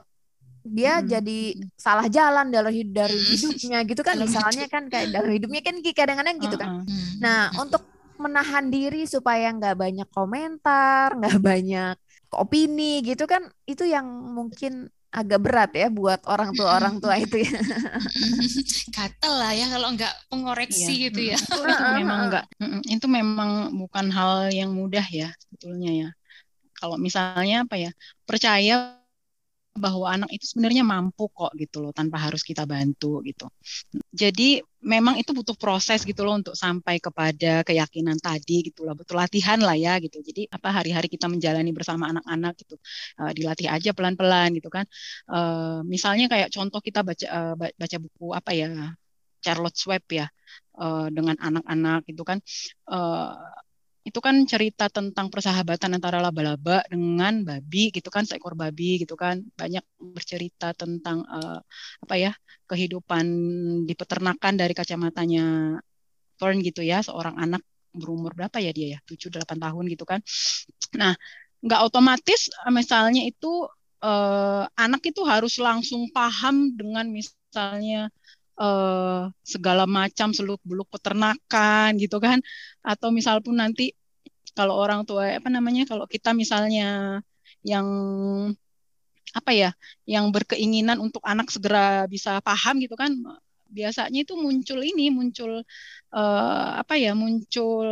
dia hmm. jadi salah jalan dalam hidup dari hidupnya gitu kan? Misalnya kan kayak dalam hidupnya kan kadang-kadang gitu kan? Nah untuk menahan diri supaya nggak banyak komentar nggak banyak opini gitu kan itu yang mungkin agak berat ya buat orang tua orang tua itu ya. Gatel lah ya kalau nggak pengoreksi iya. gitu ya. Itu, itu memang enggak itu memang bukan hal yang mudah ya sebetulnya ya. Kalau misalnya apa ya percaya bahwa anak itu sebenarnya mampu kok gitu loh tanpa harus kita bantu gitu. Jadi memang itu butuh proses gitu loh untuk sampai kepada keyakinan tadi gitu loh. Betul latihan lah ya gitu. Jadi apa hari-hari kita menjalani bersama anak-anak gitu. Uh, dilatih aja pelan-pelan gitu kan. Uh, misalnya kayak contoh kita baca uh, baca buku apa ya Charlotte Swab ya uh, dengan anak-anak gitu kan. Uh, itu kan cerita tentang persahabatan antara laba-laba dengan babi gitu kan seekor babi gitu kan. Banyak bercerita tentang uh, apa ya kehidupan di peternakan dari kacamatanya Thorn gitu ya seorang anak berumur berapa ya dia ya? 7 8 tahun gitu kan. Nah nggak otomatis misalnya itu uh, anak itu harus langsung paham dengan misalnya uh, segala macam seluk beluk peternakan gitu kan. Atau misal pun nanti kalau orang tua apa namanya kalau kita misalnya yang apa ya yang berkeinginan untuk anak segera bisa paham gitu kan biasanya itu muncul ini muncul uh, apa ya muncul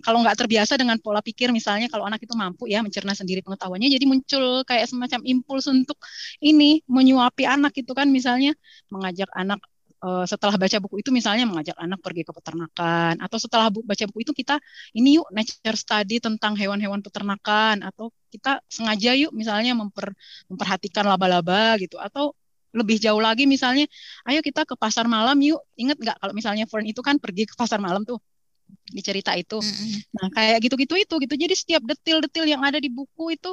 kalau nggak terbiasa dengan pola pikir misalnya kalau anak itu mampu ya mencerna sendiri pengetahuannya jadi muncul kayak semacam impuls untuk ini menyuapi anak itu kan misalnya mengajak anak uh, setelah baca buku itu misalnya mengajak anak pergi ke peternakan atau setelah bu baca buku itu kita ini yuk nature study tentang hewan-hewan peternakan atau kita sengaja yuk misalnya memper, memperhatikan laba-laba gitu atau lebih jauh lagi misalnya ayo kita ke pasar malam yuk inget nggak kalau misalnya Fern itu kan pergi ke pasar malam tuh di cerita itu. Nah, kayak gitu-gitu itu gitu. Jadi setiap detil-detil yang ada di buku itu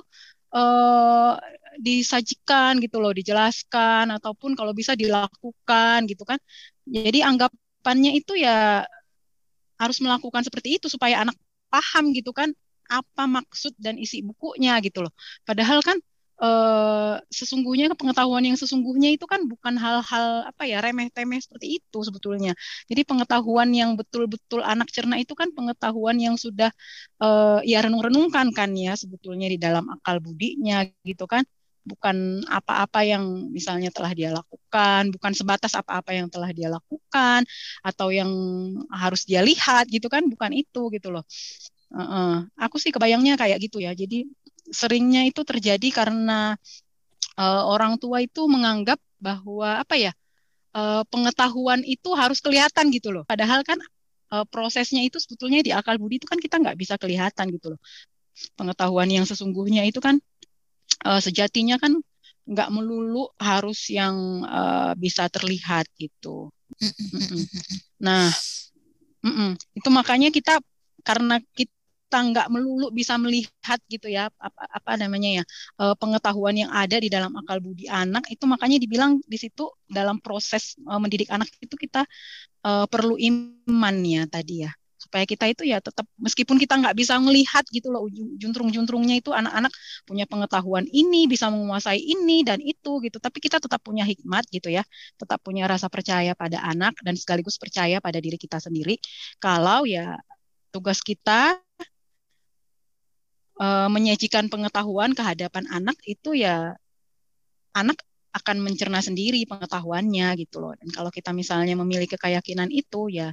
uh, disajikan gitu loh, dijelaskan ataupun kalau bisa dilakukan gitu kan. Jadi anggapannya itu ya harus melakukan seperti itu supaya anak paham gitu kan apa maksud dan isi bukunya gitu loh. Padahal kan Uh, sesungguhnya pengetahuan yang sesungguhnya itu kan bukan hal-hal apa ya remeh-temeh seperti itu sebetulnya. Jadi pengetahuan yang betul-betul anak cerna itu kan pengetahuan yang sudah uh, ya renung-renungkan kan ya sebetulnya di dalam akal budinya gitu kan. bukan apa-apa yang misalnya telah dia lakukan, bukan sebatas apa-apa yang telah dia lakukan atau yang harus dia lihat gitu kan, bukan itu gitu loh. Uh -uh. Aku sih kebayangnya kayak gitu ya. Jadi seringnya itu terjadi karena uh, orang tua itu menganggap bahwa apa ya uh, pengetahuan itu harus kelihatan gitu loh. Padahal kan uh, prosesnya itu sebetulnya di akal budi itu kan kita nggak bisa kelihatan gitu loh. Pengetahuan yang sesungguhnya itu kan uh, sejatinya kan nggak melulu harus yang uh, bisa terlihat gitu. Nah, mm -mm. itu makanya kita karena kita nggak melulu bisa melihat gitu ya apa, apa namanya ya uh, pengetahuan yang ada di dalam akal budi anak itu makanya dibilang di situ dalam proses uh, mendidik anak itu kita uh, perlu iman ya tadi ya. Supaya kita itu ya tetap meskipun kita nggak bisa melihat gitu loh juntrung-juntrungnya itu anak-anak punya pengetahuan ini bisa menguasai ini dan itu gitu. Tapi kita tetap punya hikmat gitu ya tetap punya rasa percaya pada anak dan sekaligus percaya pada diri kita sendiri. Kalau ya tugas kita uh, menyajikan pengetahuan ke hadapan anak itu ya anak akan mencerna sendiri pengetahuannya gitu loh. Dan kalau kita misalnya memiliki keyakinan itu ya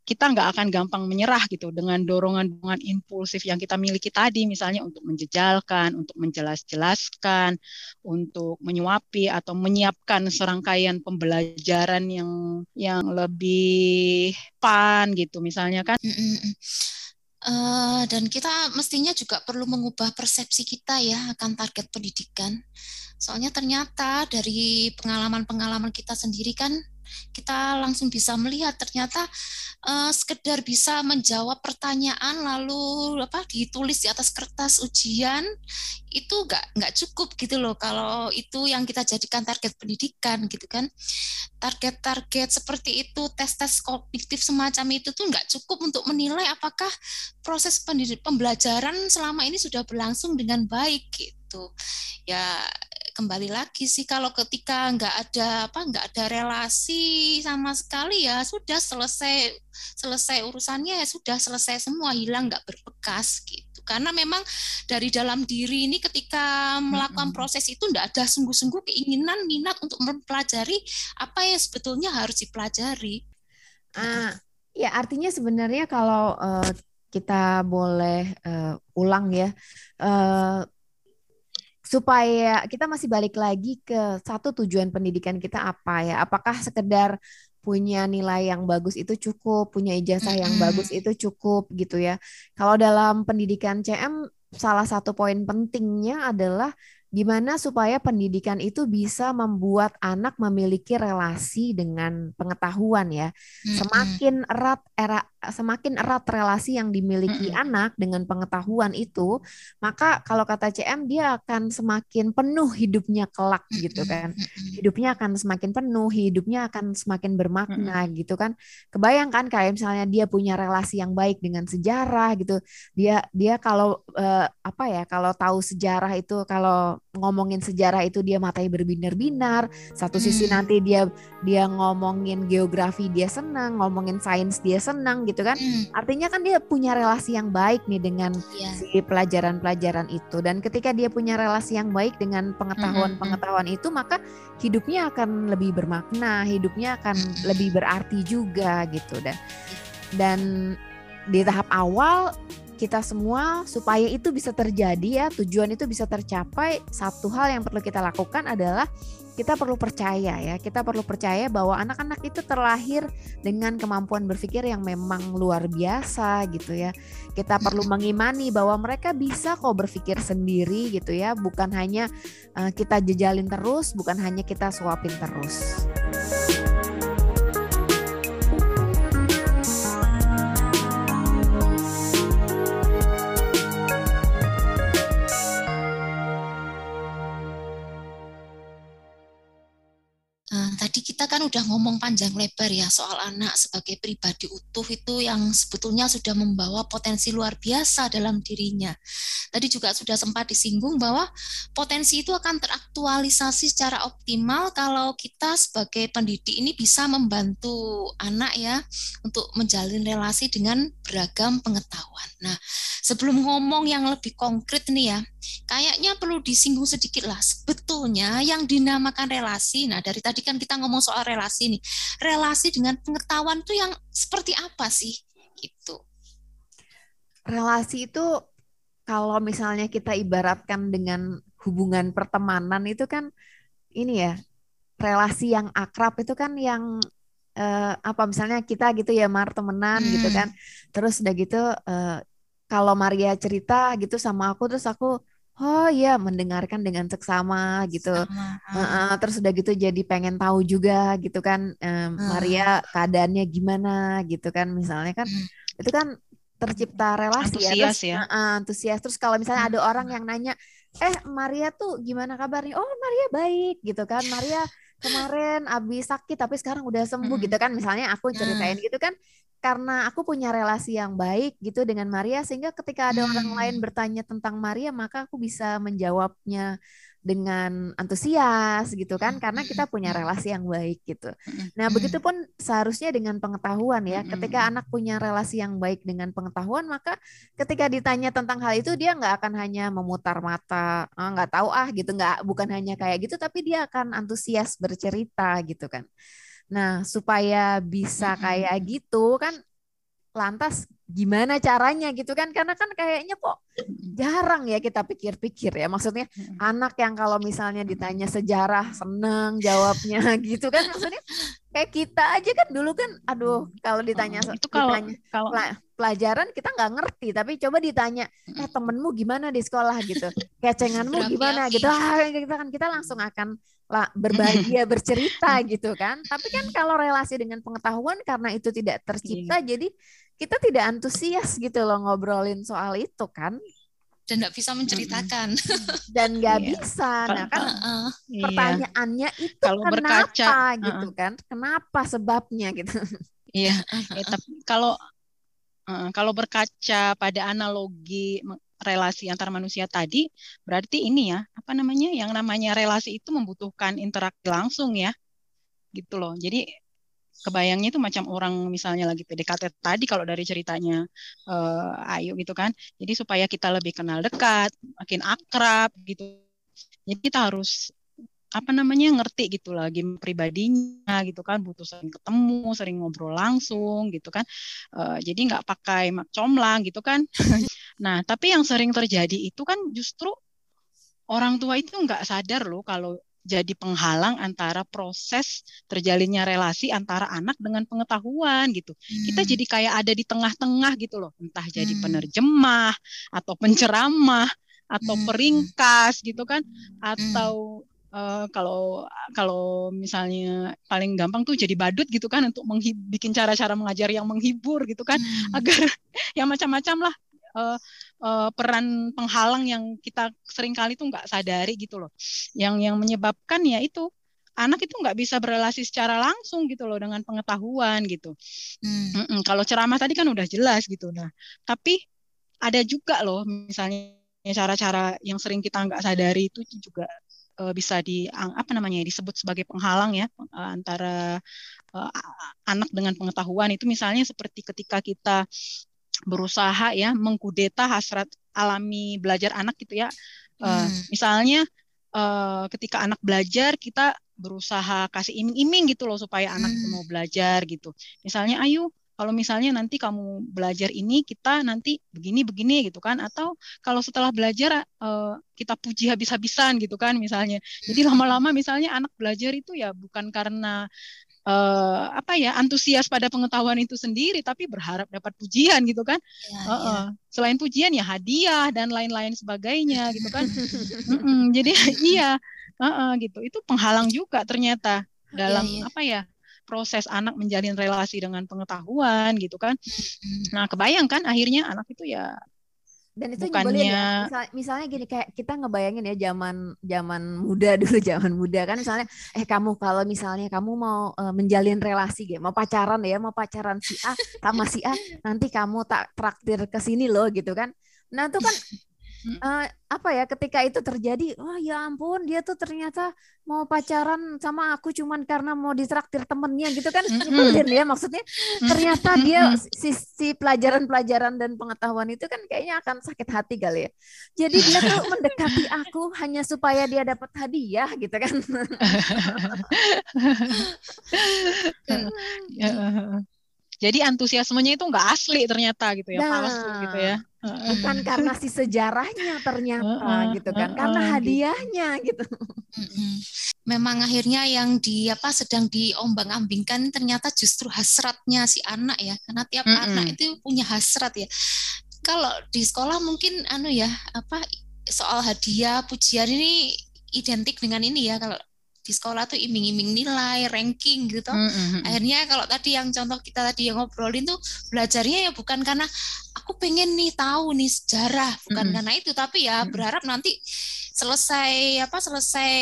kita nggak akan gampang menyerah gitu dengan dorongan-dorongan impulsif yang kita miliki tadi misalnya untuk menjejalkan, untuk menjelas-jelaskan, untuk menyuapi atau menyiapkan serangkaian pembelajaran yang yang lebih pan gitu misalnya kan. Uh, dan kita mestinya juga perlu mengubah persepsi kita ya akan target pendidikan. Soalnya ternyata dari pengalaman-pengalaman kita sendiri kan kita langsung bisa melihat ternyata uh, sekedar bisa menjawab pertanyaan lalu apa ditulis di atas kertas ujian itu nggak nggak cukup gitu loh. Kalau itu yang kita jadikan target pendidikan gitu kan. Target-target seperti itu tes-tes kognitif semacam itu tuh nggak cukup untuk menilai apakah proses pembelajaran selama ini sudah berlangsung dengan baik gitu. Ya kembali lagi sih kalau ketika nggak ada apa nggak ada relasi sama sekali ya sudah selesai selesai urusannya ya sudah selesai semua hilang nggak berbekas gitu karena memang dari dalam diri ini ketika melakukan proses itu nggak ada sungguh-sungguh keinginan minat untuk mempelajari apa yang sebetulnya harus dipelajari. Ah, ya artinya sebenarnya kalau uh, kita boleh uh, ulang ya. Uh, supaya kita masih balik lagi ke satu tujuan pendidikan kita apa ya? Apakah sekedar punya nilai yang bagus itu cukup, punya ijazah yang bagus itu cukup gitu ya. Kalau dalam pendidikan CM salah satu poin pentingnya adalah Gimana supaya pendidikan itu bisa membuat anak memiliki relasi dengan pengetahuan ya. Semakin erat era semakin erat relasi yang dimiliki anak dengan pengetahuan itu, maka kalau kata CM dia akan semakin penuh hidupnya kelak gitu kan. Hidupnya akan semakin penuh, hidupnya akan semakin bermakna gitu kan. Kebayangkan kayak misalnya dia punya relasi yang baik dengan sejarah gitu. Dia dia kalau uh, apa ya, kalau tahu sejarah itu kalau ngomongin sejarah itu dia matai berbinar-binar. Satu sisi hmm. nanti dia dia ngomongin geografi dia senang ngomongin sains dia senang gitu kan. Hmm. artinya kan dia punya relasi yang baik nih dengan yeah. si pelajaran-pelajaran itu. Dan ketika dia punya relasi yang baik dengan pengetahuan-pengetahuan hmm, hmm, itu maka hidupnya akan lebih bermakna hidupnya akan lebih berarti juga gitu. Dan dan di tahap awal kita semua supaya itu bisa terjadi ya tujuan itu bisa tercapai satu hal yang perlu kita lakukan adalah kita perlu percaya ya kita perlu percaya bahwa anak-anak itu terlahir dengan kemampuan berpikir yang memang luar biasa gitu ya kita perlu mengimani bahwa mereka bisa kok berpikir sendiri gitu ya bukan hanya uh, kita jejalin terus bukan hanya kita suapin terus. Udah ngomong panjang lebar ya soal anak sebagai pribadi utuh itu yang sebetulnya sudah membawa potensi luar biasa dalam dirinya. Tadi juga sudah sempat disinggung bahwa potensi itu akan teraktualisasi secara optimal kalau kita sebagai pendidik ini bisa membantu anak ya untuk menjalin relasi dengan beragam pengetahuan. Nah, sebelum ngomong yang lebih konkret nih ya, kayaknya perlu disinggung sedikit lah. Sebetulnya yang dinamakan relasi, nah dari tadi kan kita ngomong soal relasi nih. Relasi dengan pengetahuan itu yang seperti apa sih? Gitu. Relasi itu kalau misalnya kita ibaratkan dengan hubungan pertemanan itu kan ini ya relasi yang akrab itu kan yang uh, apa misalnya kita gitu ya Mar temenan gitu hmm. gitu kan terus udah gitu uh, kalau Maria cerita gitu sama aku terus aku oh iya mendengarkan dengan seksama gitu Sama. Uh, uh, terus udah gitu jadi pengen tahu juga gitu kan um, uh. Maria keadaannya gimana gitu kan misalnya kan uh. itu kan tercipta relasi ya. antusias ya, terus, ya. Uh, antusias terus kalau misalnya ada orang yang nanya eh Maria tuh gimana kabarnya oh Maria baik gitu kan Maria kemarin abis sakit tapi sekarang udah sembuh gitu kan misalnya aku ceritain gitu kan karena aku punya relasi yang baik gitu dengan Maria sehingga ketika ada hmm. orang lain hmm. bertanya tentang Maria maka aku bisa menjawabnya dengan antusias gitu kan karena kita punya relasi yang baik gitu. Nah, hmm. begitupun seharusnya dengan pengetahuan ya. Ketika anak punya relasi yang baik dengan pengetahuan maka ketika ditanya tentang hal itu dia nggak akan hanya memutar mata, ah, nggak tahu ah gitu, nggak bukan hanya kayak gitu tapi dia akan antusias bercerita gitu kan. Nah, supaya bisa kayak gitu kan lantas gimana caranya gitu kan? Karena kan kayaknya kok jarang ya kita pikir-pikir ya. Maksudnya anak yang kalau misalnya ditanya sejarah seneng jawabnya gitu kan? Maksudnya kayak kita aja kan dulu kan aduh kalau ditanya oh, itu kalau ditanya, kalau pelajaran kita nggak ngerti tapi coba ditanya eh temenmu gimana di sekolah? gitu. Kecenganmu gimana gitu. Ah, kita kan kita langsung akan lah berbahagia bercerita gitu kan. Tapi kan kalau relasi dengan pengetahuan karena itu tidak tercipta iya. jadi kita tidak antusias gitu loh ngobrolin soal itu kan dan nggak bisa menceritakan. Dan nggak iya. bisa. Nah kan uh, pertanyaannya itu kalau kenapa berkaca, gitu uh, kan? Kenapa sebabnya gitu? Iya. Eh, tapi kalau uh, kalau berkaca pada analogi relasi antar manusia tadi, berarti ini ya, apa namanya, yang namanya relasi itu membutuhkan interaksi langsung ya, gitu loh. Jadi kebayangnya itu macam orang misalnya lagi PDKT tadi kalau dari ceritanya uh, Ayu gitu kan. Jadi supaya kita lebih kenal dekat, makin akrab gitu. Jadi kita harus apa namanya ngerti gitu lagi pribadinya gitu kan butuh sering ketemu sering ngobrol langsung gitu kan uh, jadi nggak pakai mak comlang gitu kan nah tapi yang sering terjadi itu kan justru orang tua itu nggak sadar loh kalau jadi penghalang antara proses terjalinnya relasi antara anak dengan pengetahuan gitu. Hmm. Kita jadi kayak ada di tengah-tengah gitu loh, entah jadi hmm. penerjemah atau penceramah atau hmm. peringkas gitu kan, hmm. atau uh, kalau kalau misalnya paling gampang tuh jadi badut gitu kan untuk bikin cara-cara mengajar yang menghibur gitu kan hmm. agar yang macam-macam lah uh, uh, peran penghalang yang kita sering kali tuh nggak sadari gitu loh. Yang yang menyebabkan ya itu anak itu nggak bisa berrelasi secara langsung gitu loh dengan pengetahuan gitu. Hmm. kalau ceramah tadi kan udah jelas gitu. Nah tapi ada juga loh misalnya cara-cara yang sering kita nggak sadari itu juga uh, bisa di apa namanya disebut sebagai penghalang ya uh, antara uh, anak dengan pengetahuan. Itu misalnya seperti ketika kita berusaha ya mengkudeta hasrat alami belajar anak gitu ya. Uh, misalnya uh, ketika anak belajar kita berusaha kasih iming-iming gitu loh supaya anak hmm. mau belajar gitu. Misalnya ayo kalau misalnya nanti kamu belajar ini kita nanti begini begini gitu kan. Atau kalau setelah belajar uh, kita puji habis-habisan gitu kan misalnya. Jadi lama-lama misalnya anak belajar itu ya bukan karena uh, apa ya antusias pada pengetahuan itu sendiri tapi berharap dapat pujian gitu kan ya, uh -uh. Ya. selain pujian ya hadiah dan lain-lain sebagainya gitu kan mm -mm, jadi iya uh -uh, gitu itu penghalang juga ternyata dalam ya, ya. apa ya proses anak menjalin relasi dengan pengetahuan gitu kan. Nah, kebayang kan akhirnya anak itu ya Dan itu Bukannya- ya. Misal- misalnya gini kayak kita ngebayangin ya zaman zaman muda dulu zaman muda kan misalnya eh kamu kalau misalnya kamu mau eh, menjalin relasi gitu, mau pacaran ya, mau pacaran si A sama si A, nanti kamu tak traktir ke sini loh gitu kan. Nah, itu kan eh, apa ya ketika itu terjadi, wah ya ampun dia tuh ternyata mau pacaran sama aku cuman karena mau ditraktir temennya gitu kan Mm-mm. nyebelin ya maksudnya ternyata dia Mm-mm. si, si pelajaran-pelajaran dan pengetahuan itu kan kayaknya akan sakit hati kali ya. Jadi dia tuh mendekati aku hanya supaya dia dapat hadiah gitu kan. Jadi antusiasmenya itu nggak asli ternyata gitu ya, Nah. palsu gitu ya. Bukan karena si sejarahnya ternyata gitu kan, karena gitu. hadiahnya gitu. Memang akhirnya yang di apa sedang diombang-ambingkan ternyata justru hasratnya si anak ya, karena tiap Mm-mm. anak itu punya hasrat ya. Kalau di sekolah mungkin anu ya apa soal hadiah pujian ini identik dengan ini ya kalau di sekolah tuh iming-iming nilai, ranking gitu. Mm-mm. Akhirnya kalau tadi yang contoh kita tadi yang ngobrolin tuh belajarnya ya bukan karena aku pengen nih tahu nih sejarah, bukan Mm-mm. karena itu tapi ya Mm-mm. berharap nanti selesai apa selesai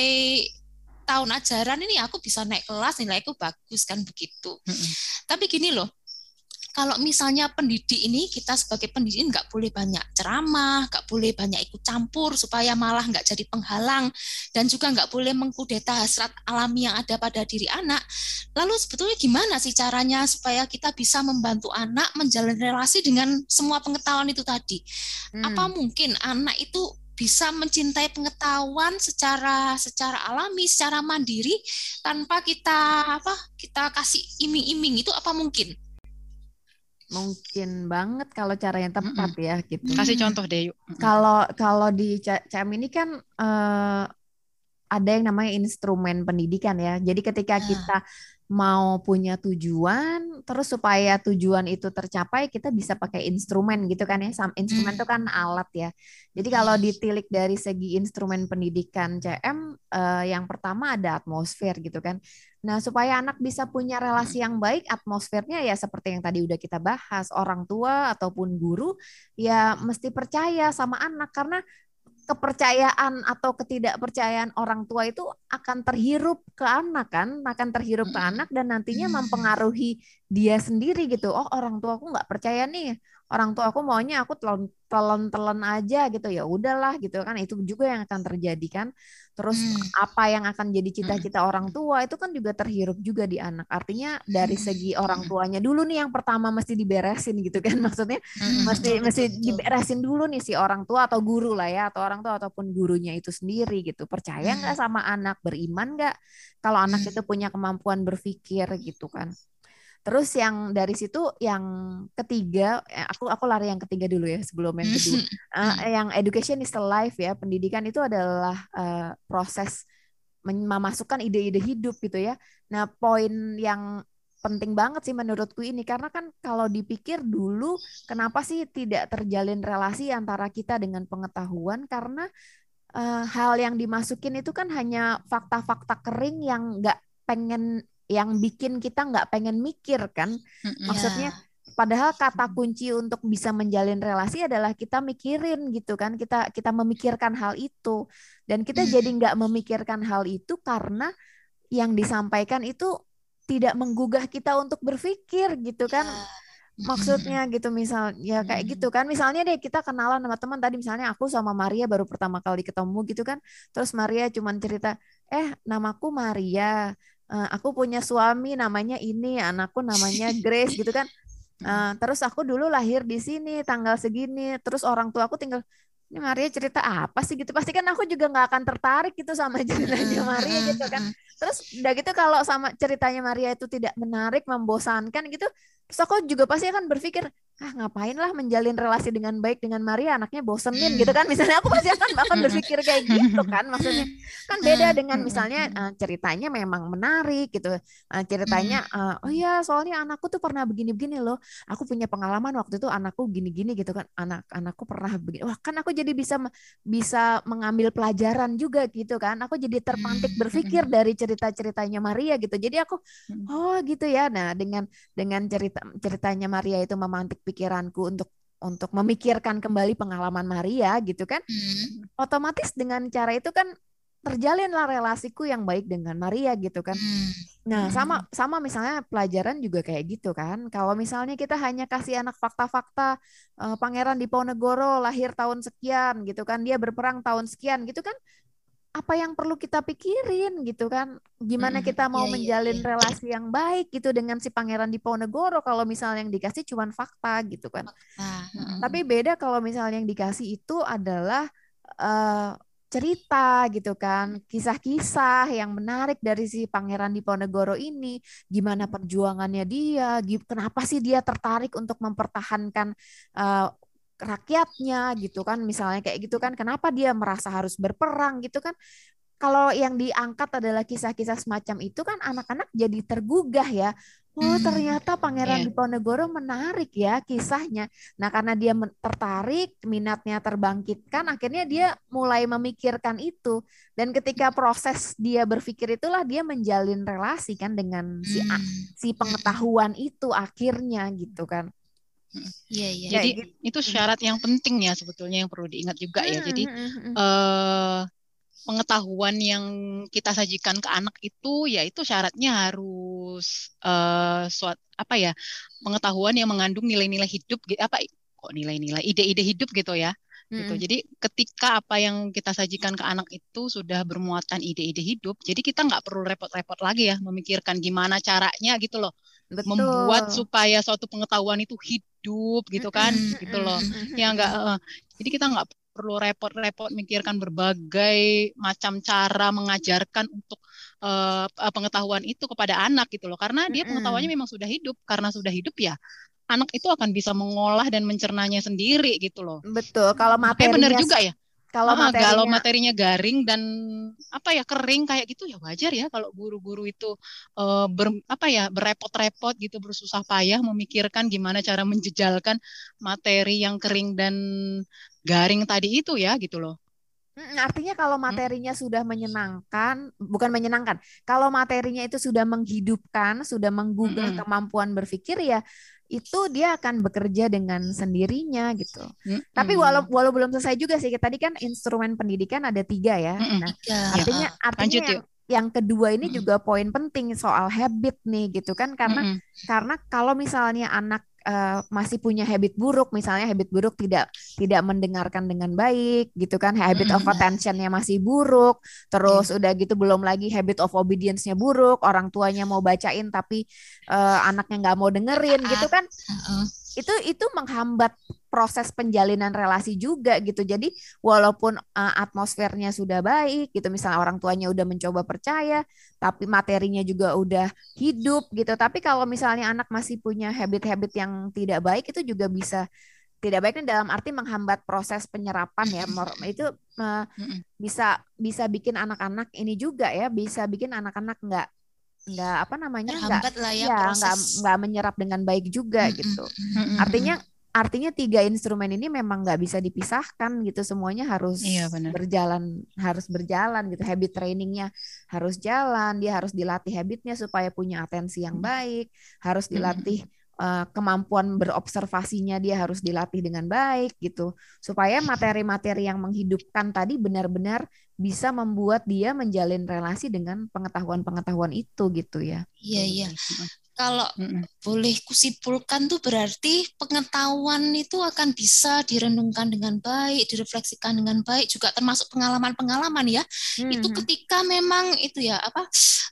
tahun ajaran ini aku bisa naik kelas nilaiku bagus kan begitu. Mm-mm. Tapi gini loh, kalau misalnya pendidik ini kita sebagai pendidik nggak boleh banyak ceramah, nggak boleh banyak ikut campur supaya malah nggak jadi penghalang dan juga nggak boleh mengkudeta hasrat alami yang ada pada diri anak. Lalu sebetulnya gimana sih caranya supaya kita bisa membantu anak menjalin relasi dengan semua pengetahuan itu tadi? Hmm. Apa mungkin anak itu bisa mencintai pengetahuan secara secara alami, secara mandiri tanpa kita apa kita kasih iming-iming itu apa mungkin? Mungkin banget kalau cara yang tepat ya gitu. Kasih contoh deh yuk. Kalau kalau di CM ini kan eh, ada yang namanya instrumen pendidikan ya. Jadi ketika Ah. kita mau punya tujuan, terus supaya tujuan itu tercapai, kita bisa pakai instrumen gitu kan ya. Sam- Instrumen Hmm. itu kan alat ya. Jadi kalau ditilik dari segi instrumen pendidikan CM, eh, yang pertama ada atmosfer gitu kan. Nah, supaya anak bisa punya relasi yang baik, atmosfernya ya seperti yang tadi udah kita bahas, orang tua ataupun guru ya mesti percaya sama anak karena kepercayaan atau ketidakpercayaan orang tua itu akan terhirup ke anak kan, akan terhirup ke Mm. anak dan nantinya Mm. mempengaruhi dia sendiri gitu. Oh, orang tua aku nggak percaya nih. Orang tua aku maunya aku telon telan aja gitu. Ya udahlah gitu kan. Itu juga yang akan terjadi kan. Terus Hmm. apa yang akan jadi cita-cita orang tua itu kan juga terhirup juga di anak. Artinya dari Hmm. segi orang tuanya dulu nih yang pertama mesti diberesin gitu kan. Maksudnya Mm-mm. mesti mesti diberesin dulu nih si orang tua atau guru lah ya atau orang tua ataupun gurunya itu sendiri gitu percaya nggak Hmm. sama anak beriman nggak kalau anak Hmm. itu punya kemampuan berpikir gitu kan terus yang dari situ yang ketiga eh, aku aku lari yang ketiga dulu ya sebelum yang kedua. Eh, yang education is the life ya pendidikan itu adalah eh, proses memasukkan ide-ide hidup gitu ya. Nah poin yang penting banget sih menurutku ini karena kan kalau dipikir dulu kenapa sih tidak terjalin relasi antara kita dengan pengetahuan? Karena eh, hal yang dimasukin itu kan hanya fakta-fakta kering yang nggak pengen yang bikin kita nggak pengen mikir kan maksudnya Ya. Padahal kata kunci untuk bisa menjalin relasi adalah kita mikirin gitu kan, kita kita memikirkan hal itu dan kita Hmm. jadi nggak memikirkan hal itu karena yang disampaikan itu tidak menggugah kita untuk berpikir gitu kan. Ya. Maksudnya gitu misal ya kayak gitu kan. Misalnya deh kita kenalan sama teman tadi misalnya aku sama Maria baru pertama kali ketemu gitu kan. Terus Maria cuman cerita, "Eh, namaku Maria. Eh, aku punya suami namanya ini, anakku namanya Grace gitu kan." Eh, terus aku dulu lahir di sini tanggal segini. Terus orang tua aku tinggal ini Maria cerita apa sih gitu. Pasti kan aku juga nggak akan tertarik gitu sama ceritanya Maria gitu kan. Terus udah gitu kalau sama ceritanya Maria itu tidak menarik, membosankan gitu, terus aku juga pasti akan berpikir, ah ngapain lah menjalin relasi dengan baik dengan Maria, anaknya bosenin gitu kan. Misalnya aku pasti akan akan berpikir kayak gitu kan. Maksudnya kan beda dengan misalnya eh, ceritanya memang menarik gitu. Eh, ceritanya eh, oh iya soalnya anakku tuh pernah begini-begini loh. Aku punya pengalaman waktu itu anakku gini-gini gitu kan. Anak-anakku pernah begini. Wah, kan aku jadi bisa bisa mengambil pelajaran juga gitu kan. Aku jadi terpantik Hmm, berpikir dari cerita-ceritanya Maria gitu. Jadi aku Hmm. oh gitu ya. Nah, dengan dengan cerita ceritanya Maria itu memantik pikiranku untuk untuk memikirkan kembali pengalaman Maria gitu kan Hmm. otomatis dengan cara itu kan terjalinlah relasiku yang baik dengan Maria gitu kan Hmm. Nah, Hmm. sama sama misalnya pelajaran juga kayak gitu kan. Kalau misalnya kita hanya kasih anak fakta-fakta eh, Pangeran Diponegoro lahir tahun sekian gitu kan, dia berperang tahun sekian gitu kan. Apa yang perlu kita pikirin gitu kan? Gimana kita mau Iya, iya, menjalin iya. relasi yang baik gitu dengan si Pangeran Diponegoro kalau misalnya yang dikasih cuma fakta gitu kan. Heeh. Tapi beda kalau misalnya yang dikasih itu adalah eh, cerita gitu kan, kisah-kisah yang menarik dari si Pangeran Diponegoro ini, gimana perjuangannya dia, kenapa sih dia tertarik untuk mempertahankan eh, rakyatnya gitu kan, misalnya kayak gitu kan, kenapa dia merasa harus berperang gitu kan. Kalau yang diangkat adalah kisah-kisah semacam itu kan anak-anak jadi tergugah ya. Oh, Hmm, ternyata Pangeran iya. Diponegoro menarik ya kisahnya. Nah, karena dia tertarik, minatnya terbangkitkan, akhirnya dia mulai memikirkan itu. Dan ketika proses dia berpikir itulah dia menjalin relasi kan dengan si Hmm. si pengetahuan itu akhirnya gitu kan. Iya, iya. Kayak Jadi gitu. itu syarat yang penting ya sebetulnya yang perlu diingat juga ya. Jadi Hmm, hmm, hmm, eh pengetahuan yang kita sajikan ke anak itu ya itu syaratnya harus eh suat apa ya pengetahuan yang mengandung nilai-nilai hidup apa kok nilai-nilai ide-ide hidup gitu ya gitu. hmm. Jadi ketika apa yang kita sajikan ke anak itu sudah bermuatan ide-ide hidup, jadi kita nggak perlu repot-repot lagi ya memikirkan gimana caranya gitu loh, Betul. membuat supaya suatu pengetahuan itu hidup gitu kan, gitu loh. Ya nggak, eh, jadi kita nggak perlu repot-repot mikirkan berbagai macam cara mengajarkan untuk eh, eh, pengetahuan itu kepada anak gitu loh, karena dia pengetahuannya memang sudah hidup, karena sudah hidup ya anak itu akan bisa mengolah dan mencernanya sendiri gitu loh. Betul. Kalau Makanya benar materinya juga ya. Kalau Ah, kalau materinya materinya garing dan apa ya kering kayak gitu ya wajar ya kalau guru-guru itu eh, ber, apa ya berepot-repot gitu bersusah payah memikirkan gimana cara menjejalkan materi yang kering dan garing tadi itu ya gitu loh. Artinya kalau materinya sudah menyenangkan, bukan menyenangkan. Kalau materinya itu sudah menghidupkan, sudah menggugah Mm-mm. kemampuan berpikir ya, itu dia akan bekerja dengan sendirinya gitu. Tapi Mm-mm. walau walau belum selesai juga sih. Tadi kan instrumen pendidikan ada tiga ya. Mm-mm. Nah, Ya, artinya artinya Lanjut, yang yang kedua ini Mm-mm. juga poin penting soal habit nih gitu kan karena Mm-mm. karena kalau misalnya anak eh, masih punya habit buruk, misalnya habit buruk tidak tidak mendengarkan dengan baik, gitu kan, habit of Mm. attention-nya masih buruk, terus udah gitu belum lagi habit of obedience-nya buruk, orang tuanya mau bacain tapi eh, anaknya nggak mau dengerin, gitu kan, itu itu menghambat proses penjalinan relasi juga gitu. Jadi walaupun uh, atmosfernya sudah baik gitu, misalnya orang tuanya udah mencoba percaya, tapi materinya juga udah hidup gitu. Tapi kalau misalnya anak masih punya habit-habit yang tidak baik itu juga bisa tidak baik ini dalam arti menghambat proses penyerapan ya. Itu uh, bisa bisa bikin anak-anak ini juga ya, bisa bikin anak-anak nggak nggak apa namanya nggak ya, ya nggak menyerap dengan baik juga gitu. Artinya artinya tiga instrumen ini memang nggak bisa dipisahkan gitu. Semuanya harus Iya, berjalan harus berjalan gitu. Habit trainingnya harus jalan dia harus dilatih habitnya supaya punya atensi yang baik harus dilatih eh, kemampuan berobservasinya dia harus dilatih dengan baik gitu. Supaya materi-materi yang menghidupkan tadi benar-benar bisa membuat dia menjalin relasi dengan pengetahuan-pengetahuan itu gitu ya. Iya, iya. Kalau Mm-mm. boleh kusimpulkan tuh berarti pengetahuan itu akan bisa direnungkan dengan baik, direfleksikan dengan baik, juga termasuk pengalaman-pengalaman ya. Itu Mhm. ketika memang itu ya apa